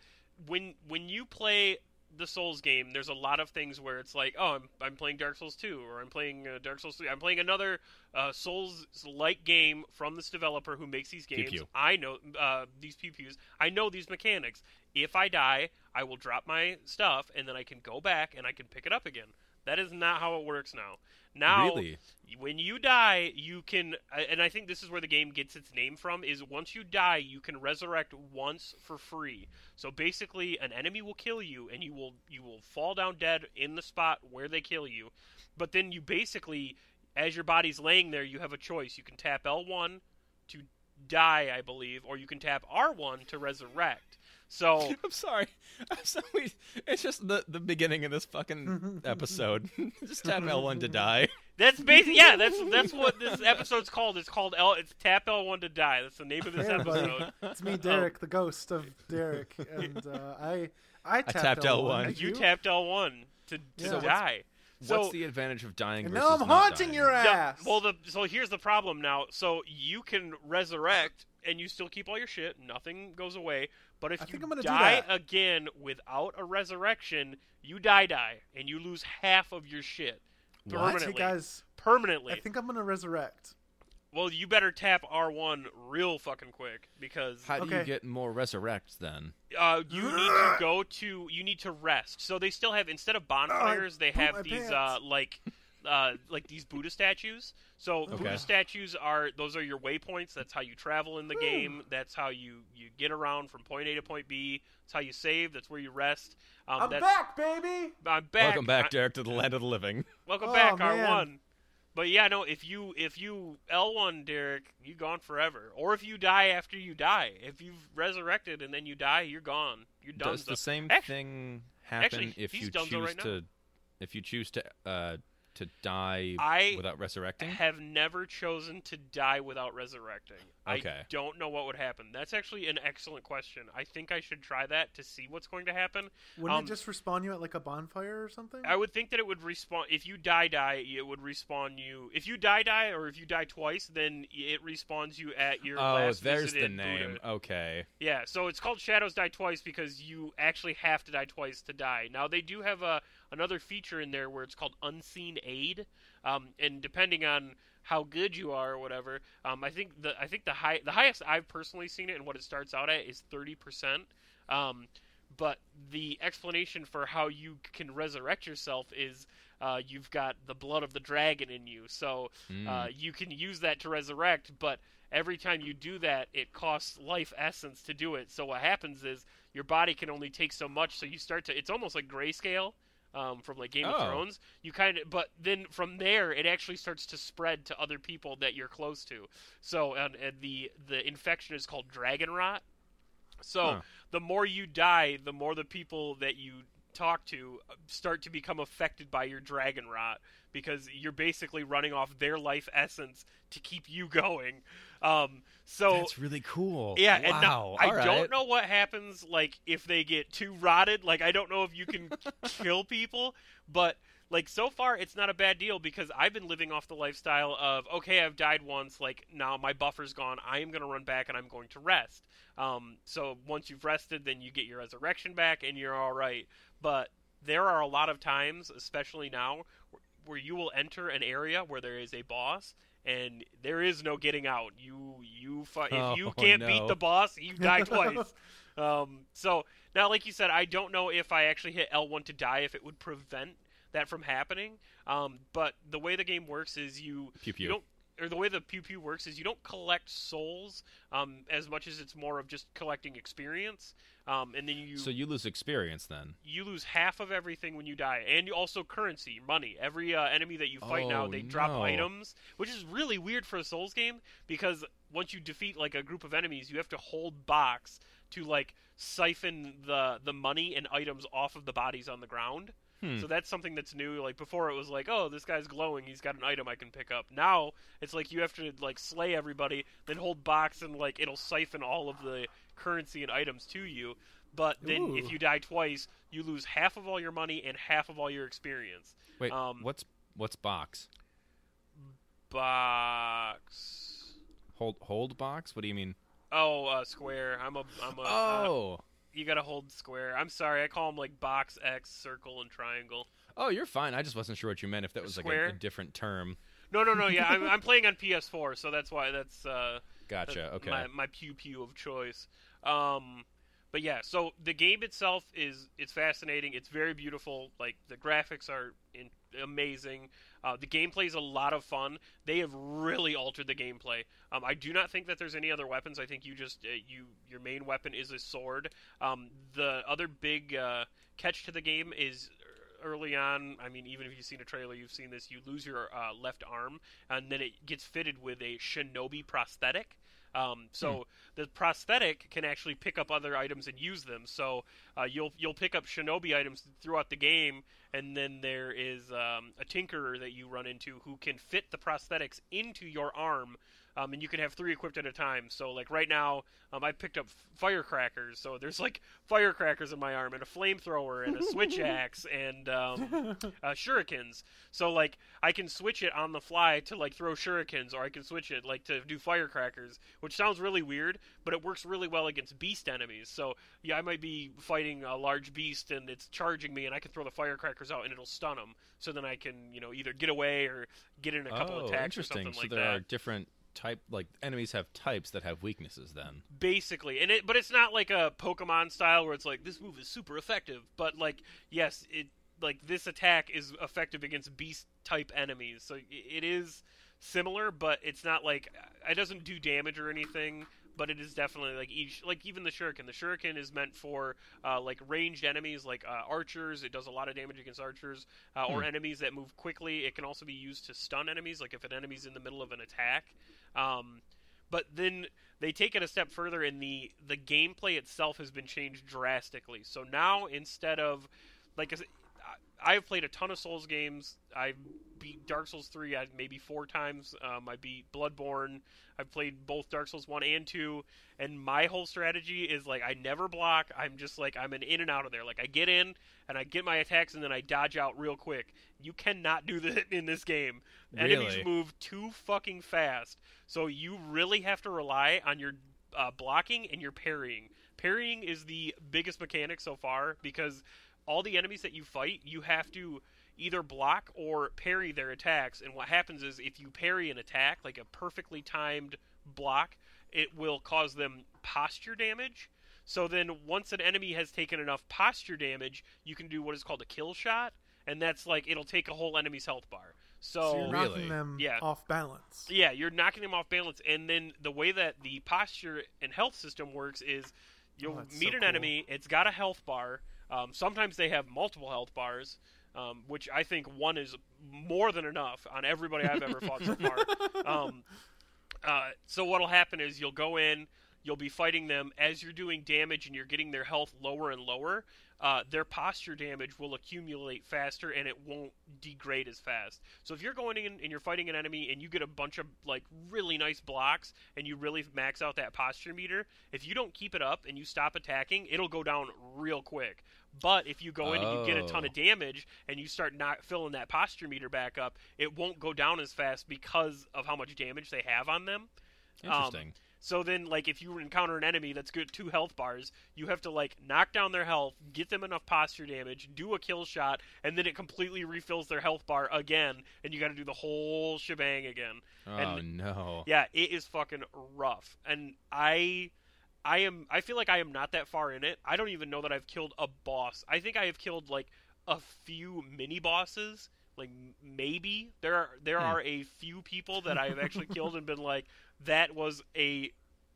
when when you play the Souls game, there's a lot of things where it's like, oh, I'm, I'm playing Dark Souls 2, or I'm playing uh, Dark Souls 3. I'm playing another uh, Souls-like game from this developer who makes these games. pew. I know uh, these pew pews. I know these mechanics. If I die, I will drop my stuff, and then I can go back and I can pick it up again. That is not how it works now. Now, Really? when you die, you can, uh, and I think this is where the game gets its name from. Is once you die, you can resurrect once for free. So basically, an enemy will kill you, and you will you will fall down dead in the spot where they kill you. But then you basically, as your body's laying there, you have a choice. You can tap L1 to die, I believe, or you can tap R1 to resurrect. So I'm sorry. I'm sorry. It's just the the beginning of this fucking episode. just tap L1 to die. That's basically yeah. That's that's what this episode's called. It's called L. It's tap L1 to die. That's the name of this Hey, everybody. episode. It's me, Derek, the ghost of Derek, and uh, I I tapped, tapped L1. Did You you tapped L1 to, to Yeah. So what's- die. So What's the advantage of dying and versus now I'm haunting dying? your the- ass. well, the so here's the problem now. So you can resurrect and you still keep all your shit. Nothing goes away. But if I you think I'm gonna die again without a resurrection, you die die and you lose half of your shit What? permanently. hey guys, permanently. I think I'm gonna resurrect. well, you better tap R1 real fucking quick because How do you get more resurrects then? uh, you need to go to you need to rest. So they still have instead of bonfires, they have these uh, like uh, like these Buddha statues. So Okay. Buddha statues are those are your waypoints. That's how you travel in the game. That's how you you get around from point A to point B. That's how you save. That's where you rest. Um, I'm that's, back, baby. I'm back. Welcome back, I- Derek, to the land of the living. welcome Oh, back. R one. But yeah, no. If you if you L one, Derek, you gone forever. Or if you die after you die, if you've resurrected and then you die, you're gone. You're done. Does the same Actu- thing happen actually, if you choose right to if you choose to uh to die I without resurrecting? I have never chosen to die without resurrecting. Okay. I don't know what would happen. That's actually an excellent question. I think I should try that to see what's going to happen. Wouldn't Um, it just respawn you at like a bonfire or something? I would think that it would respawn if you die die. It would respawn you if you die die or if you die twice. Then it respawns you at your oh, last there's the visited name. Buddha. Okay. Yeah, so it's called Shadows Die Twice because you actually have to die twice to die. Now they do have a another feature in there where it's called Unseen Aid, um, and depending on how good you are or whatever, um, I think the I think the high the highest I've personally seen it and what it starts out at is thirty percent. Um, but the explanation for how you can resurrect yourself is uh, you've got the blood of the dragon in you, so Mm. uh, you can use that to resurrect. But every time you do that, it costs life essence to do it. So what happens is your body can only take so much, so you start to. It's almost like grayscale. Um, from like Game Oh. of Thrones, you kind of, but then from there, it actually starts to spread to other people that you're close to. So, and, and the the infection is called dragon rot. So, Huh. the more you die, the more the people that you talk to uh, start to become affected by your dragon rot because you're basically running off their life essence to keep you going. Um, so That's really cool. yeah, wow. and now, I right. don't know what happens like if they get too rotted. Like I don't know if you can kill people, but like so far it's not a bad deal because I've been living off the lifestyle of okay, I've died once, like now my buffer's gone. I am going to run back and I'm going to rest. Um, so once you've rested, then you get your resurrection back and you're all right. But there are a lot of times, especially now, where you will enter an area where there is a boss and there is no getting out. You you fi- if you Oh, can't no. beat the boss, you die twice. Um, so now, like you said, I don't know if I actually hit L1 to die if it would prevent that from happening. Um, but the way the game works is you Pew pew. you don't or the way the pew pew works is you don't collect souls um, as much as it's more of just collecting experience. Um, and then you So you lose experience then. you lose half of everything when you die, and you also currency, money. Every uh, enemy that you fight now, Oh, they drop items, which is really weird for a Souls game because once you defeat like a group of enemies, you have to hold box to like siphon the the money and items off of the bodies on the ground. Hmm. So that's something that's new. Like before, it was like, oh, this guy's glowing. He's got an item I can pick up. Now it's like you have to like slay everybody, then hold box, and like it'll siphon all of the currency and items to you. But then Ooh. if you die twice, you lose half of all your money and half of all your experience. Wait, um, what's what's box? Box. Hold hold box? What do you mean? Oh, uh, square. I'm a. I'm a. uh, Oh. You gotta hold square. I'm sorry. I call them like box, X, circle, and triangle. Oh, you're fine. I just wasn't sure what you meant if that was like a, a different term. No, no, no. Yeah, I'm, I'm playing on PS4, so that's why that's. Uh, Gotcha. That's Okay. My, my pew pew of choice. Um, but yeah, so the game itself is it's fascinating. It's very beautiful. Like the graphics are in, amazing. Uh, the gameplay is a lot of fun. They have really altered the gameplay. Um, I do not think that there's any other weapons. I think you just uh, you your main weapon is a sword. Um, the other big uh, catch to the game is early on. I mean, even if you've seen a trailer, you've seen this. You lose your uh, left arm, and then it gets fitted with a shinobi prosthetic. Um, so the prosthetic can actually pick up other items and use them. So uh, you'll you'll pick up shinobi items throughout the game, and then there is um, a tinkerer that you run into who can fit the prosthetics into your arm. Um, and you can have three equipped at a time. So, like right now, um, I picked up firecrackers. So there's like firecrackers in my arm, and a flamethrower, and a switch axe, and um, uh, shurikens. So like I can switch it on the fly to like throw shurikens, or I can switch it like to do firecrackers, which sounds really weird, but it works really well against beast enemies. So yeah, I might be fighting a large beast and it's charging me, and I can throw the firecrackers out and it'll stun them. So then I can you know either get away or get in a couple oh, attacks or interesting. something so like there that. are different type like enemies have types that have weaknesses then. basically and it but it's not like a pokemon style where it's like this move is super effective but like yes it like this attack is effective against beast type enemies. So it is similar, but it's not like it doesn't do damage or anything. But it is definitely like each, like even the shuriken. The shuriken is meant for uh, like ranged enemies, like uh, archers. It does a lot of damage against archers uh, or Hmm. enemies that move quickly. It can also be used to stun enemies, like if an enemy's in the middle of an attack. Um, but then they take it a step further, and the the gameplay itself has been changed drastically. So now instead of like I've played a ton of Souls games. I beat Dark Souls three I, maybe four times. Um, I beat Bloodborne. I've played both Dark Souls one and two, and my whole strategy is like I never block. I'm just like I'm an in and out of there. Like I get in and I get my attacks and then I dodge out real quick. You cannot do that in this game. Enemies move too fucking fast, so you really have to rely on your uh, blocking and your parrying. Parrying is the biggest mechanic so far because all the enemies that you fight, you have to either block or parry their attacks. And what happens is if you parry an attack, like a perfectly timed block, it will cause them posture damage. So then once an enemy has taken enough posture damage, you can do what is called a kill shot, and that's like it'll take a whole enemy's health bar. So, So you're Really? them Yeah. off balance. yeah, you're knocking them off balance, and then the way that the posture and health system works is you'll Oh, meet so an cool. enemy. It's got a health bar. Um, sometimes they have multiple health bars, um, which I think one is more than enough on everybody I've ever fought so far. Um, uh, so what'll happen is you'll go in, you'll be fighting them as you're doing damage and you're getting their health lower and lower. Uh, their posture damage will accumulate faster and it won't degrade as fast. So if you're going in and you're fighting an enemy and you get a bunch of like really nice blocks and you really max out that posture meter, if you don't keep it up and you stop attacking, it'll go down real quick. But if you go in and you get a ton Oh. of damage and you start not filling that posture meter back up, it won't go down as fast because of how much damage they have on them. Um, Interesting. So then, like, if you encounter an enemy that's good two health bars, you have to like knock down their health, get them enough posture damage, do a kill shot, and then it completely refills their health bar again, and you got to do the whole shebang again. oh and- no. Yeah, it is fucking rough, and I, I am, I feel like I am not that far in it. I don't even know that I've killed a boss. I think I have killed like a few mini bosses. Like maybe there are there Hmm. are a few people that I have actually killed and been like that was a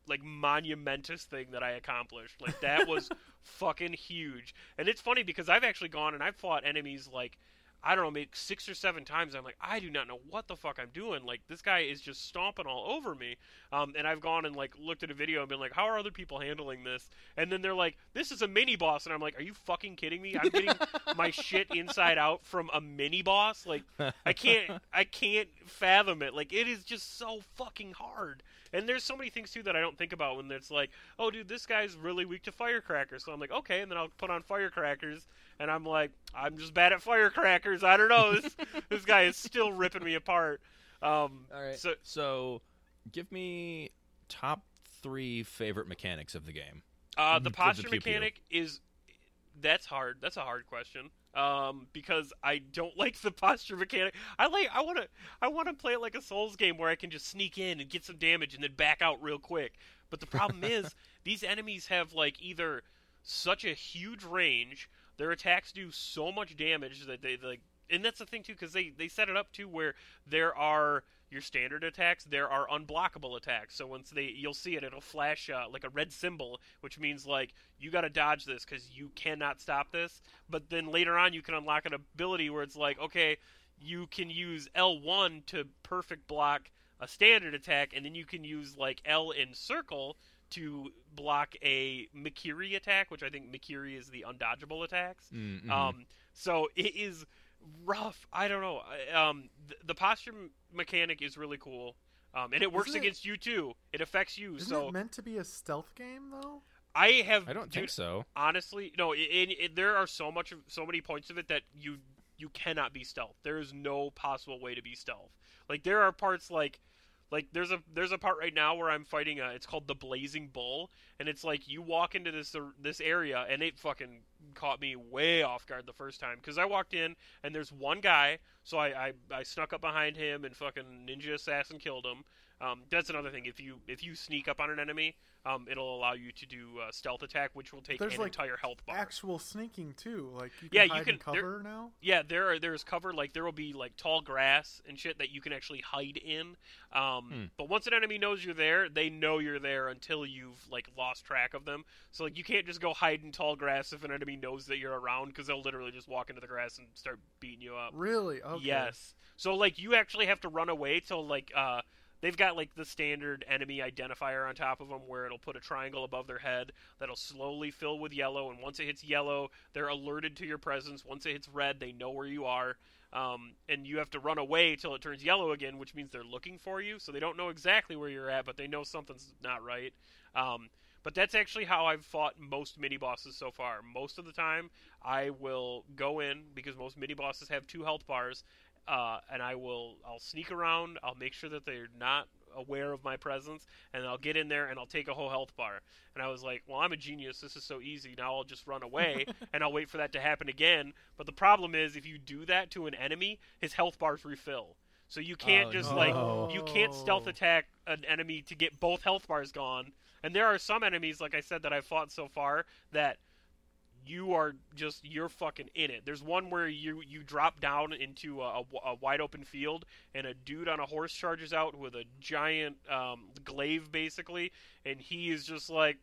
like monumentous thing that I accomplished. Like that was fucking huge. And it's funny because I've actually gone and I've fought enemies like I don't know, maybe six or seven times. I'm like, I do not know what the fuck I'm doing. Like this guy is just stomping all over me. Um, and I've gone and like looked at a video and been like, how are other people handling this? And then they're like, this is a mini boss, and I'm like, are you fucking kidding me? I'm getting my shit inside out from a mini boss. Like I can't, I can't fathom it. Like it is just so fucking hard. And there's so many things too that I don't think about when it's like, oh, dude, this guy's really weak to firecrackers. So I'm like, okay, and then I'll put on firecrackers, and I'm like, I'm just bad at firecrackers. I don't know. This this guy is still ripping me apart. Um, All right. So So, give me top three favorite mechanics of the game. Uh, the posture the pew pew. mechanic is that's hard. That's a hard question. Um, because I don't like the posture mechanic. I like. I want to. I want to play it like a Souls game where I can just sneak in and get some damage and then back out real quick. But the problem is these enemies have like either such a huge range, their attacks do so much damage that they like. And that's the thing too, because they they set it up to where there are your standard attacks, there are unblockable attacks. So once they, you'll see it, it'll flash uh, like a red symbol, which means like you got to dodge this because you cannot stop this. But then later on, you can unlock an ability where it's like, okay, you can use L1 to perfect block a standard attack, and then you can use like L and circle to block a Mikiri attack, which I think Mikiri is the undodgeable attacks. Mm, mhm. Um, so it is rough. I don't know. Um, th- the posture mechanic is really cool. Um, and it works Isn't it- against you too. It affects you. Isn't so it meant to be a stealth game though? I have. I don't dude, think so. honestly no it, it, it- there are so much of, so many points of it that you you cannot be stealth there is no possible way to be stealth like there are parts like like there's a there's a part right now where i'm fighting a it's called the blazing bull and it's like you walk into this uh, this area and it fucking caught me way off guard the first time because I walked in and there's one guy, so I, I I snuck up behind him and fucking ninja assassin killed him. Um, that's another thing. If you if you sneak up on an enemy, um, it'll allow you to do uh, stealth attack, which will take There's, an like, entire health bar. Actual sneaking too. Like you can Yeah, you can- and cover now. Yeah, there are there's cover like there will be like tall grass and shit that you can actually hide in. Um, Hmm. But once an enemy knows you're there, they know you're there until you've like lost track of them. So like you can't just go hide in tall grass if an enemy knows that you're around because they'll literally just walk into the grass and start beating you up. Really? Okay. Yes. So like you actually have to run away till like uh they've got like the standard enemy identifier on top of them where it'll put a triangle above their head that'll slowly fill with yellow and once it hits yellow they're alerted to your presence once it hits red they know where you are um, and you have to run away till it turns yellow again which means they're looking for you so they don't know exactly where you're at but they know something's not right um, but that's actually how I've fought most mini bosses so far. Most of the time, I will go in because most mini bosses have two health bars, uh, and I will I'll sneak around. I'll make sure that they're not aware of my presence, and I'll get in there and I'll take a whole health bar. And I was like, well, I'm a genius. This is so easy. Now I'll just run away and I'll wait for that to happen again. But the problem is, if you do that to an enemy, his health bars refill. So you can't Oh, just no. like you can't stealth attack an enemy to get both health bars gone. And there are some enemies, like I said, that I've fought so far that you are just you're fucking in it. There's one where you you drop down into a, a, a wide open field, and a dude on a horse charges out with a giant um, glaive, basically, and he is just like.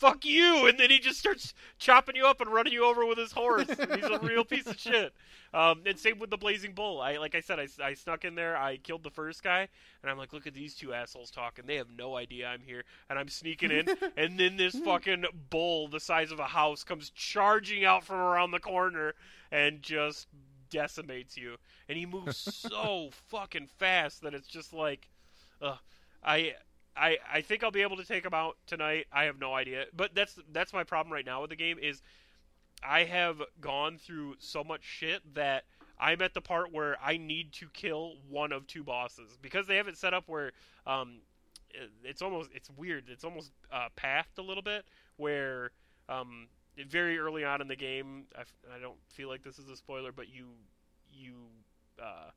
Fuck you! And then he just starts chopping you up and running you over with his horse. He's a real piece of shit. Um, and same with the blazing bull. I like I said, I, I snuck in there. I killed the first guy, and I'm like, look at these two assholes talking. They have no idea I'm here, and I'm sneaking in. and then this fucking bull, the size of a house, comes charging out from around the corner and just decimates you. And he moves so fucking fast that it's just like, uh, I. I, I think I'll be able to take him out tonight. I have no idea, but that's that's my problem right now with the game is I have gone through so much shit that I'm at the part where I need to kill one of two bosses because they have it set up where um, it's almost it's weird. It's almost uh, pathed a little bit where um, very early on in the game, I, f- I don't feel like this is a spoiler, but you you uh,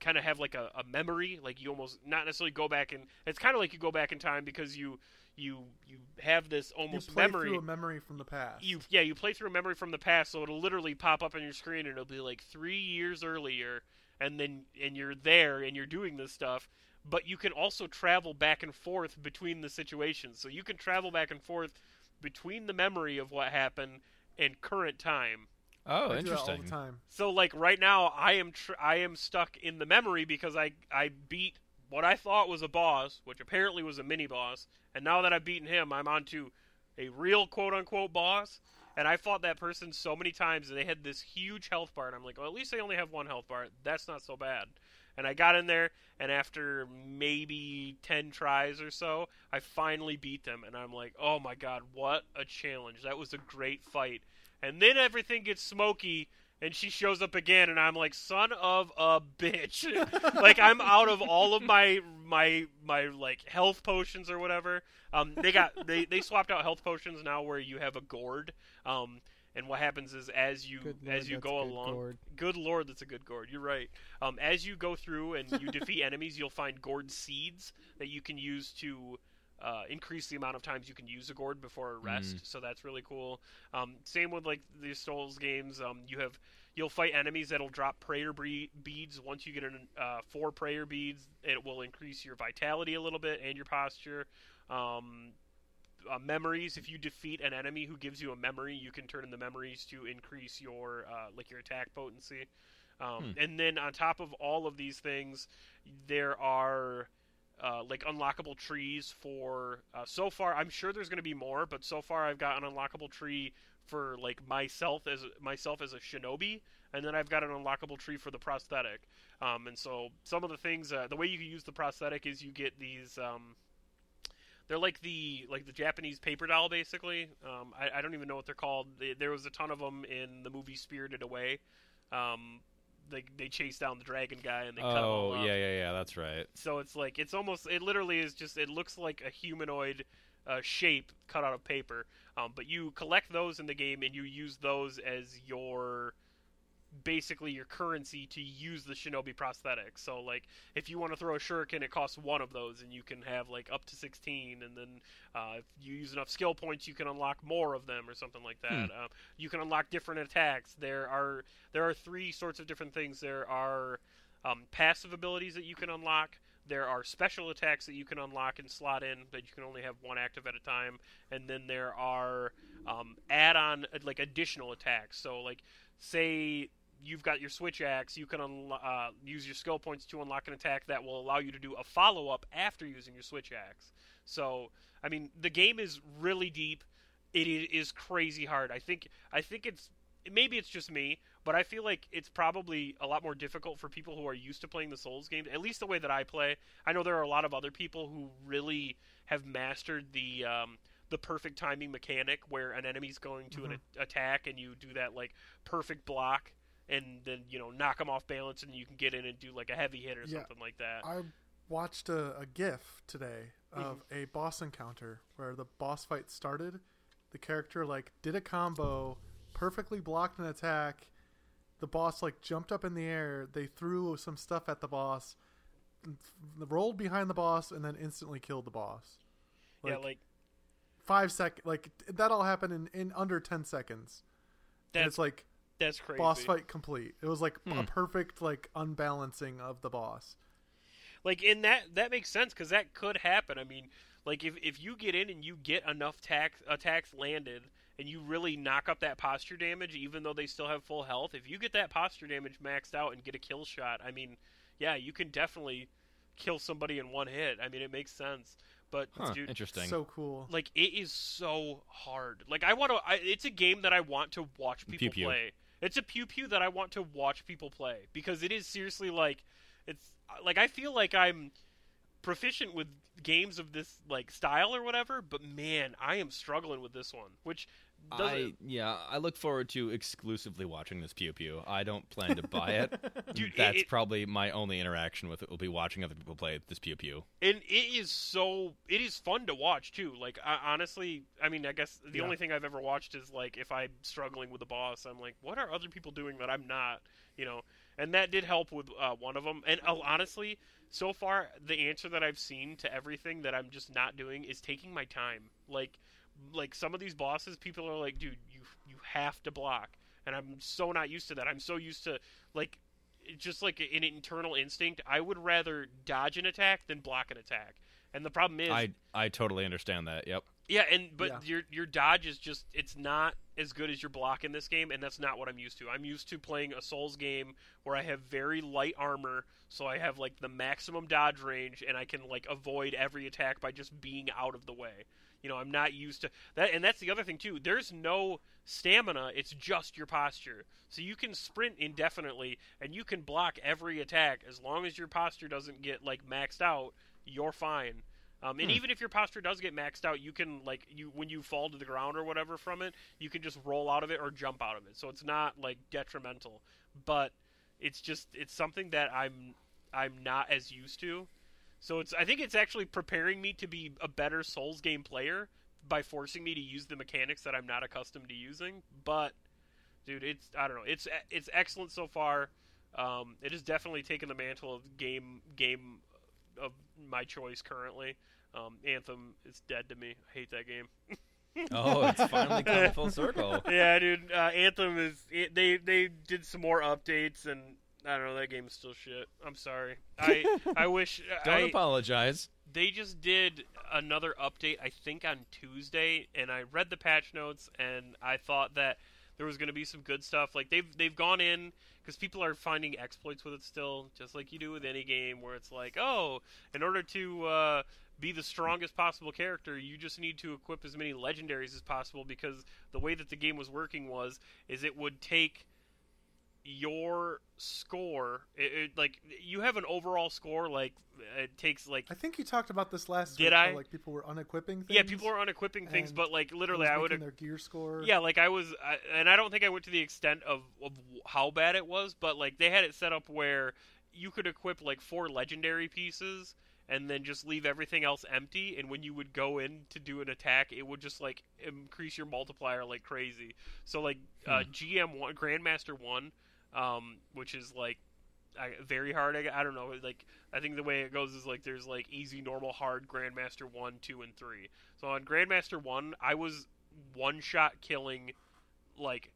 kind of have like a, a memory, like you almost not necessarily go back and it's kind of like you go back in time because you you you have this You almost play memory. through a memory from the past. you yeah you play through a memory from the past so it'll literally pop up on your screen and it'll be like three years earlier and then and you're there and you're doing this stuff but you can also travel back and forth between the situations. So you can travel back and forth between the memory of what happened and current time Oh, I do that all interesting. the time. so like right now i am tr- i am stuck in the memory because i i beat what i thought was a boss which apparently was a mini boss and now that i've beaten him i'm on to a real quote unquote boss and i fought that person so many times and they had this huge health bar and i'm like well at least they only have one health bar that's not so bad and i got in there and after maybe 10 tries or so i finally beat them and i'm like oh my god what a challenge that was a great fight and then everything gets smoky and she shows up again and i'm like son of a bitch. Like i'm out of all of my my my like health potions or whatever. Um they got they they swapped out health potions now where you have a gourd. Um and what happens is as you lord, as you go along gourd. good lord that's a good gourd. You're right. Um as you go through and you defeat enemies you'll find gourd seeds that you can use to uh, increase the amount of times you can use a gourd before a rest, so that's really cool. Um, same with like the Souls games. Um, you have you'll fight enemies that'll drop prayer beads. Once you get an, uh, four prayer beads, it will increase your vitality a little bit and your posture. Um, uh, memories. If you defeat an enemy who gives you a memory, you can turn in the memories to increase your uh, like your attack potency. Um, And then on top of all of these things, there are uh, like unlockable trees for. Uh, so far, I'm sure there's going to be more, but so far I've got an unlockable tree for like myself as myself as a shinobi, and then I've got an unlockable tree for the prosthetic. Um, and so some of the things, uh, the way you can use the prosthetic is you get these. Um, they're like the like the Japanese paper doll, basically. Um, I, I don't even know what they're called. There was a ton of them in the movie Spirited Away. Um, they they chase down the dragon guy and they cut him all Oh, yeah, yeah, yeah. That's right. So it's like it's almost it literally is just it looks like a humanoid uh, shape cut out of paper. Um, but you collect those in the game and you use those as your basically your currency to use the shinobi prosthetic. So like if you want to throw a shuriken, it costs one of those, and you can have like up to sixteen. And then uh, if you use enough skill points, you can unlock more of them or something like that. Hmm. Uh, you can unlock different attacks. There are there are three sorts of different things. There are um, passive abilities that you can unlock. There are special attacks that you can unlock and slot in, but you can only have one active at a time. And then there are um, add-on, like additional attacks. So, like, say you've got your switch axe, you can unlo- uh, use your skill points to unlock an attack that will allow you to do a follow-up after using your switch axe. So, I mean, the game is really deep. It is crazy hard. I think. I think it's maybe it's just me, but I feel like it's probably a lot more difficult for people who are used to playing the Souls games, at least the way that I play. I know there are a lot of other people who really have mastered the um, the perfect timing mechanic where an enemy's going to an a- attack and you do that like perfect block and then you know knock them off balance and you can get in and do like a heavy hit or Yeah. something like that. I watched a, a GIF today mm-hmm. of a boss encounter where the boss fight started. The character like did a combo, perfectly blocked an attack. The boss like jumped up in the air. They threw some stuff at the boss, rolled behind the boss, and then instantly killed the boss. yeah, like five sec like that all happened in, in under 10 seconds and that's it's like that's crazy. boss fight complete it was like a Hmm. perfect like unbalancing of the boss like in that that makes sense because that could happen i mean like if, if you get in and you get enough tax, attacks landed and you really knock up that posture damage even though they still have full health if you get that posture damage maxed out and get a kill shot i mean yeah you can definitely kill somebody in one hit i mean it makes sense but Huh, dude interesting. so cool like it is so hard like i want to it's a game that i want to watch people Pew pew. play it's a pew pew that i want to watch people play because it is seriously like it's like i feel like i'm proficient with games of this like style or whatever but man i am struggling with this one which doesn't I yeah, I look forward to exclusively watching this Pew Pew. I don't plan to buy it. Dude, it- That's it- probably my only interaction with it. Will be watching other people play this Pew Pew. and it is so it is fun to watch too like I, honestly i mean i guess the Yeah. only thing i've ever watched is like if i'm struggling with a boss i'm like what are other people doing that i'm not you know and that did help with uh, one of them and uh, honestly so far the answer that i've seen to everything that i'm just not doing is taking my time like like some of these bosses people are like dude you you have to block and i'm so not used to that i'm so used to like just like an internal instinct i would rather dodge an attack than block an attack and the problem is I I totally understand that. Yep. yeah and but Yeah. your your dodge is just it's not as good as your block in this game and that's not what i'm used to i'm used to playing a souls game where i have very light armor so i have like the maximum dodge range and i can like avoid every attack by just being out of the way you know i'm not used to that. And that's the other thing too. There's no stamina. It's just your posture. So you can sprint indefinitely and you can block every attack. As long as your posture doesn't get like maxed out you're fine. Um, and Hmm. even if your posture does get maxed out, you can like you when you fall to the ground or whatever from it, you can just roll out of it or jump out of it. So it's not like detrimental, but it's just it's something that I'm I'm not as used to. So it's I think it's actually preparing me to be a better Souls game player by forcing me to use the mechanics that I'm not accustomed to using. But dude, it's I don't know, it's it's excellent so far. Um, it has definitely taken the mantle of game game of my choice currently. Um, Anthem is dead to me. I hate that game. Oh, it's finally come full circle. yeah, dude. Uh, Anthem is it, they they did some more updates and I don't know that game is still shit. I'm sorry. I I wish Don't I, apologize. they just did another update I think on Tuesday and I read the patch notes and I thought that there was going to be some good stuff like they've they've gone in because people are finding exploits with it still just like you do with any game where it's like oh in order to uh, be the strongest possible character you just need to equip as many legendaries as possible because the way that the game was working was is it would take your score it, it, like you have an overall score like it takes like i think you talked about this last Did week, how, I? like people were unequipping things yeah people were unequipping things but like literally i would their gear score yeah like i was I, and i don't think i went to the extent of, of how bad it was but like they had it set up where you could equip like four legendary pieces and then just leave everything else empty. And when you would go in to do an attack, it would just like increase your multiplier like crazy. So like uh, GM one, Grandmaster one, um, which is like I, very hard. I, I don't know. Like I think the way it goes is like there's like easy, normal, hard, Grandmaster one, two, and three. So on Grandmaster one, I was one shot killing like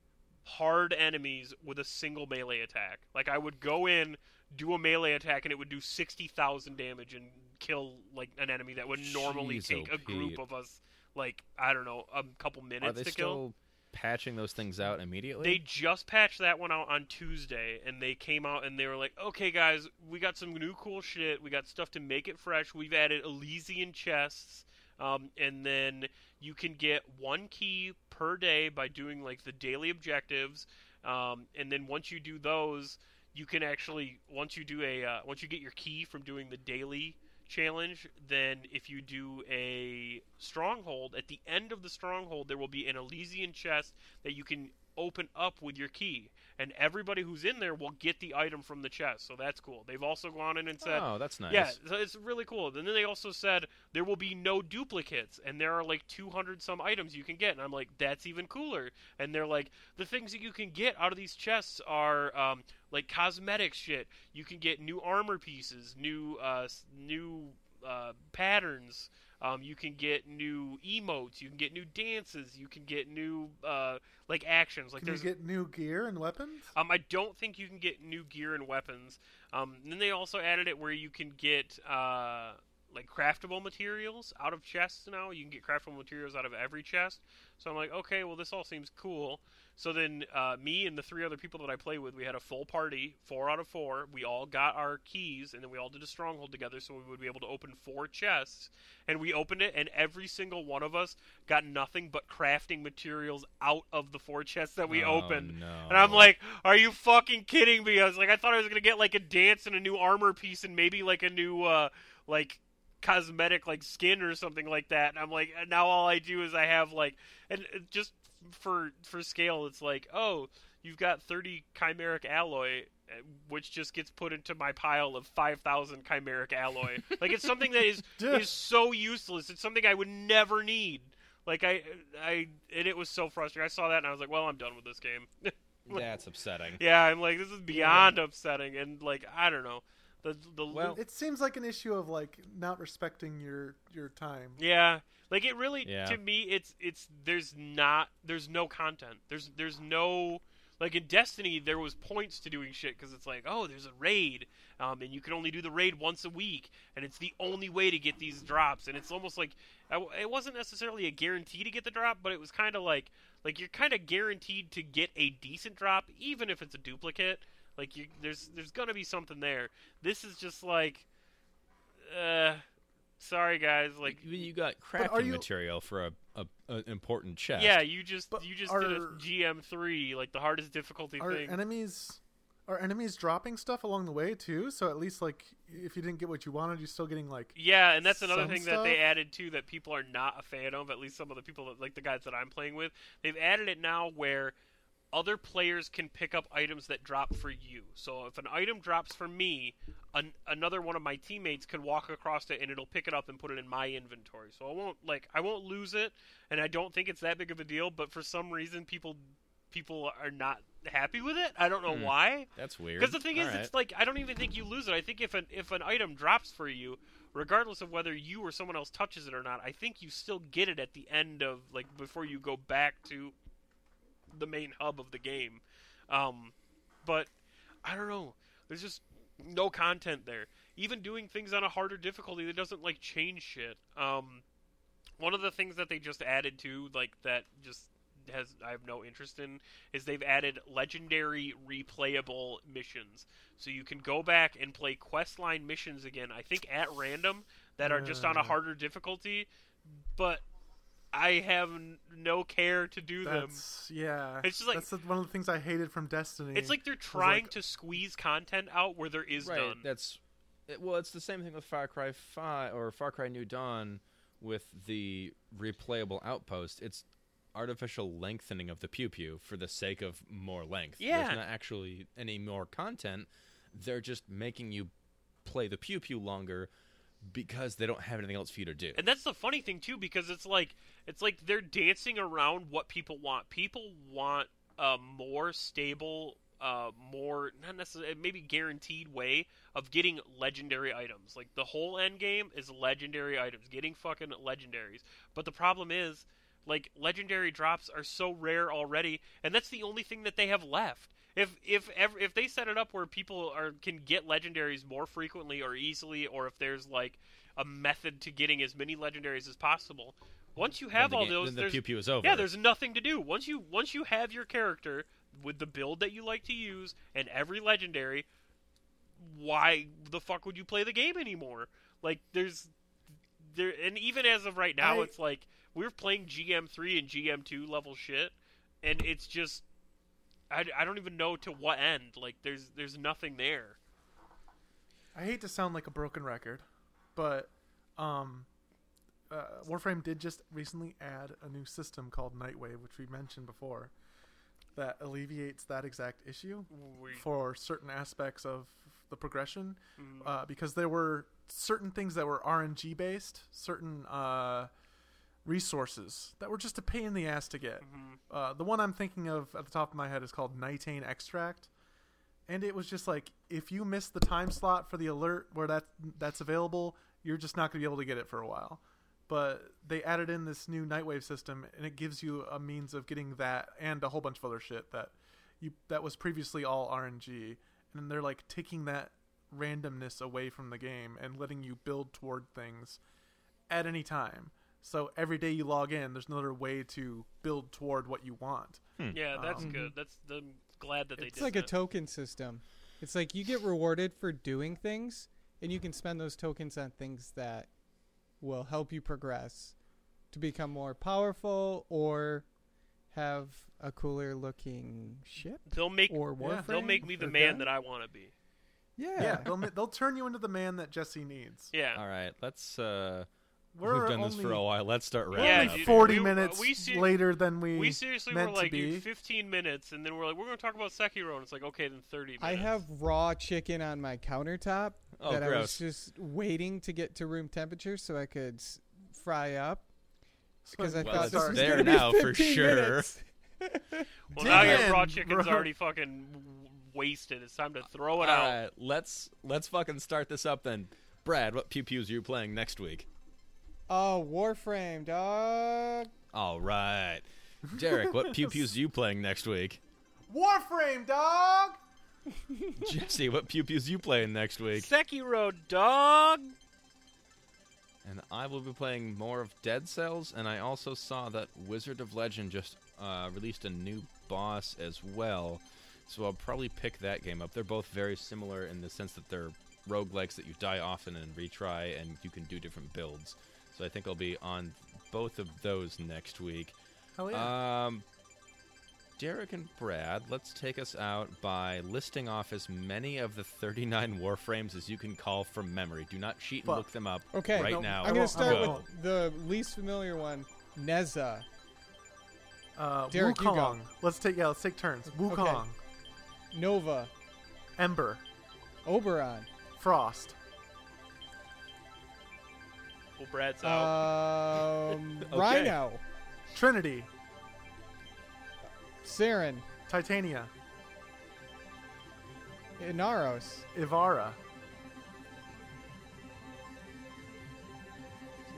hard enemies with a single melee attack. Like I would go in, do a melee attack, and it would do sixty thousand damage and kill like an enemy that would normally Jeez, take oh, a group Pete. of us like I don't know a couple Are minutes they to still kill. Patching those things out immediately? They just patched that one out on Tuesday, and they came out and they were like, "Okay, guys, we got some new cool shit. We got stuff to make it fresh. We've added Elysian chests, um, and then you can get one key per day by doing like the daily objectives, um, and then once you do those, you can actually once you do a uh, once you get your key from doing the daily." Challenge then if you do a stronghold at the end of the stronghold there will be an elysian chest that you can open up with your key and everybody who's in there will get the item from the chest so that's cool they've also gone in and said oh, that's nice. yeah, so it's really cool. And then they also said there will be no duplicates, and there are like 200 some items you can get. And I'm like, that's even cooler. And they're like, the things that you can get out of these chests are um, like cosmetic shit. You can get new armor pieces, new uh, new uh, patterns. Um, you can get new emotes. You can get new dances. You can get new uh, like actions. Like Can you get new gear and weapons? um, I don't think you can get new gear and weapons. Um, and then they also added it where you can get uh, like craftable materials out of chests now. You can get craftable materials out of every chest. So I'm like, okay, well this all seems cool. So then uh, me and the three other people that I play with, we had a full party, four out of four. We all got our keys, and then we all did a stronghold together, so we would be able to open four chests. And we opened it, and every single one of us got nothing but crafting materials out of the four chests that we Oh, opened. no. And I'm like, are you fucking kidding me? I was like, I thought I was gonna get like a dance and a new armor piece and maybe like a new uh like cosmetic like skin or something like that. And I'm like, now all I do is I have like, and just for for scale, it's like, oh, you've got 30 chimeric alloy. uh, Which just gets put into my pile of five thousand chimeric alloy. like it's something that is is so useless. It's something I would never need. Like I, I, and it was so frustrating. I saw that and I was like, well, I'm done with this game. That's upsetting. Yeah, I'm like, this is beyond upsetting, and like, I don't know, the the Well- It seems like an issue of like not respecting your your time. yeah, like it really Yeah. to me, it's it's there's not there's no content. There's there's no like in Destiny there was points to doing shit because it's like oh there's a raid, um, and you can only do the raid once a week, and it's the only way to get these drops, and it's almost like it wasn't necessarily a guarantee to get the drop, but it was kind of like like you're kind of guaranteed to get a decent drop even if it's a duplicate. Like you, there's there's gonna be something there. This is just like, uh, sorry guys, like you, you got But crafting you- material for a, a, a important chest. yeah, you just But you just did a GM three, like the hardest difficulty Are thing. enemies are enemies dropping stuff along the way too? So at least like if you didn't get what you wanted, you're still getting like Yeah, and that's another some thing that they added too that people are not a fan of. At least some of the people that like the guys that I'm playing with, they've added it now where other players can pick up items that drop for you. So if an item drops for me, an, another one of my teammates can walk across it and it'll pick it up and put it in my inventory. So I won't like I won't lose it, and I don't think it's that big of a deal. But for some reason, people people are not happy with it. I don't know Hmm. why. That's weird. Because the thing is, All right. it's like I don't even think you lose it. I think if an if an item drops for you, regardless of whether you or someone else touches it or not, I think you still get it at the end of like before you go back to the main hub of the game. Um, but I don't know. There's just no content there. Even doing things on a harder difficulty that doesn't like change shit. Um, one of the things that they just added to like that just has I have no interest in is they've added legendary replayable missions. So you can go back and play questline missions again, I think at random that are just on a harder difficulty, but I have no care to do them. yeah. It's just like- that's one of the things I hated from Destiny. It's like they're trying like- to squeeze content out where there is right. none. That's it, well, it's the same thing with Far Cry Five or Far Cry New Dawn with the replayable outpost. It's artificial lengthening of the pew pew for the sake of more length. Yeah. There's not actually any more content. They're just making you play the pew pew longer because they don't have anything else for you to do. And that's the funny thing too, because it's like it's like they're dancing around what people want. People want a more stable, uh, more not necessarily maybe guaranteed way of getting legendary items. Like the whole end game is legendary items, getting fucking legendaries. But the problem is, like legendary drops are so rare already, and that's the only thing that they have left. If if if they set it up where people are can get legendaries more frequently or easily, or if there's like a method to getting as many legendaries as possible, once you have the all game- those, then the there's, pew pew is over. yeah, there's nothing to do. Once you once you have your character with the build that you like to use and every legendary, why the fuck would you play the game anymore? Like there's there and even as of right now, I- it's like we're playing GM three and GM two level shit, and it's just I, I don't even know to what end. Like there's there's nothing there. I hate to sound like a broken record, but um, uh, Warframe did just recently add a new system called Nightwave, which we mentioned before, that alleviates that exact issue We, for certain aspects of the progression. mm, Uh, because there were certain things that were RNG based, certain uh, resources that were just a pain in the ass to get. mhm. Uh, the one I'm thinking of at the top of my head is called Nitane Extract, and it was just like if you miss the time slot for the alert where that that's available, you're just not going to be able to get it for a while. But they added in this new Nightwave system, and it gives you a means of getting that and a whole bunch of other shit that you that was previously all RNG, and they're like taking that randomness away from the game and letting you build toward things at any time. So every day you log in, there's another way to build toward what you want. yeah, that's Um, good. That's I'm glad that they It's did like a token system. It's like you get rewarded for doing things, and you can spend those tokens on things that will help you progress to become more powerful or have a cooler looking ship they'll make or Yeah. warframe. they'll make me the man gun. that I want to be. Yeah. Yeah, they'll ma- they'll turn you into the man that Jesse needs. Yeah. All right, let's. uh We're We've done this for a while. Let's start We're wrapping Yeah, up. forty we- minutes we ser- later than we. We seriously meant were like dude, 15 minutes, and then we're like, we're going to talk about Sekiro, and it's like, okay, then 30 minutes. I have raw chicken on my countertop Oh, that I was just waiting to get to room temperature so I could s- fry up because I Well, thought it's this was there gonna be now for 15 sure. minutes. Well, now your raw chicken's bro. already fucking wasted. It's time to throw All it out. right, let's let's fucking start this up then. Brad, what pew pews are you playing next week? Oh, Warframe, dog. All right, Derek, what pew pews are you playing next week? Warframe, dog. Jesse, what pew pews you playing next week? Sekiro, dog. And I will be playing more of Dead Cells, and I also saw that Wizard of Legend just uh, released a new boss as well. So I'll probably pick that game up. They're both very similar in the sense that they're roguelikes that you die often and retry, and you can do different builds. So I think I'll be on both of those next week. Hell yeah. Um, Derek and Brad, let's take us out by listing off as many of the 39 Warframes as you can call from memory. Do not cheat and Fuck. look them up Okay, right no, now. I I'm going to start won't. with the least familiar one, Nezha. uh, Derek, you go. Wukong. Let's take yeah. Let's take turns. Wukong, Nova, Ember, Oberon, Frost, Well, Brad's out. um, Okay. Rhino, Trinity, Saryn, Titania, Inaros, Ivara,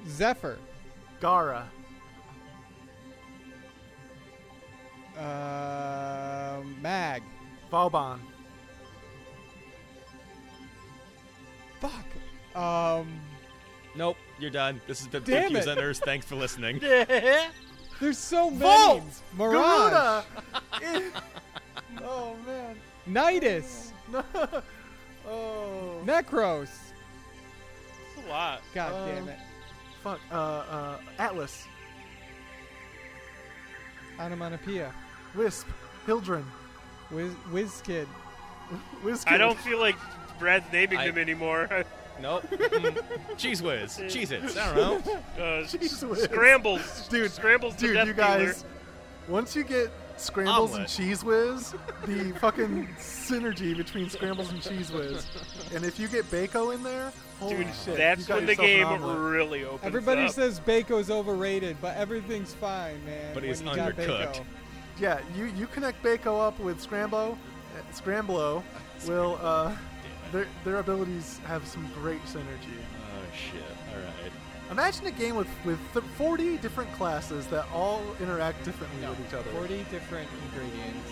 Zephyr, Gara, um, Mag. Vauban, Fuck. Um, Nope, you're done. This has been Damn Pew Pews it. on Earth. Thanks for listening. there's so many. Volt, Mirage, Garuda. oh man. Nidus, oh. Nekros. That's a lot. God Um, damn it. Fuck. Uh. Uh. Atlas, Onomatopoeia. Wisp, Hildryn, Wiz, Wizkid. Wizkid. I don't feel like Brad's naming I- them anymore. Nope. Mm, Cheese whiz. Cheese its. I don't know. Uh, Jeez Whiz. scrambles, Dude, scrambles. the Dude, death you dealer. guys. Once you get Scrambles and Cheese Whiz, the fucking synergy between Scrambles and Cheese Whiz. And if you get Bako in there, holy Dude, shit. that's you got when the yourself an game omelet. really opens up. Everybody up. says Baco's overrated, but everything's fine, man. But when he's you got undercooked. Bako. Yeah, you, you connect Bako up with Scrambo, uh, Scramblo will, uh, their, their abilities have some great synergy. Oh shit! All right. Imagine a game with, with th- 40 different classes that all interact differently No, with each other. 40 different ingredients.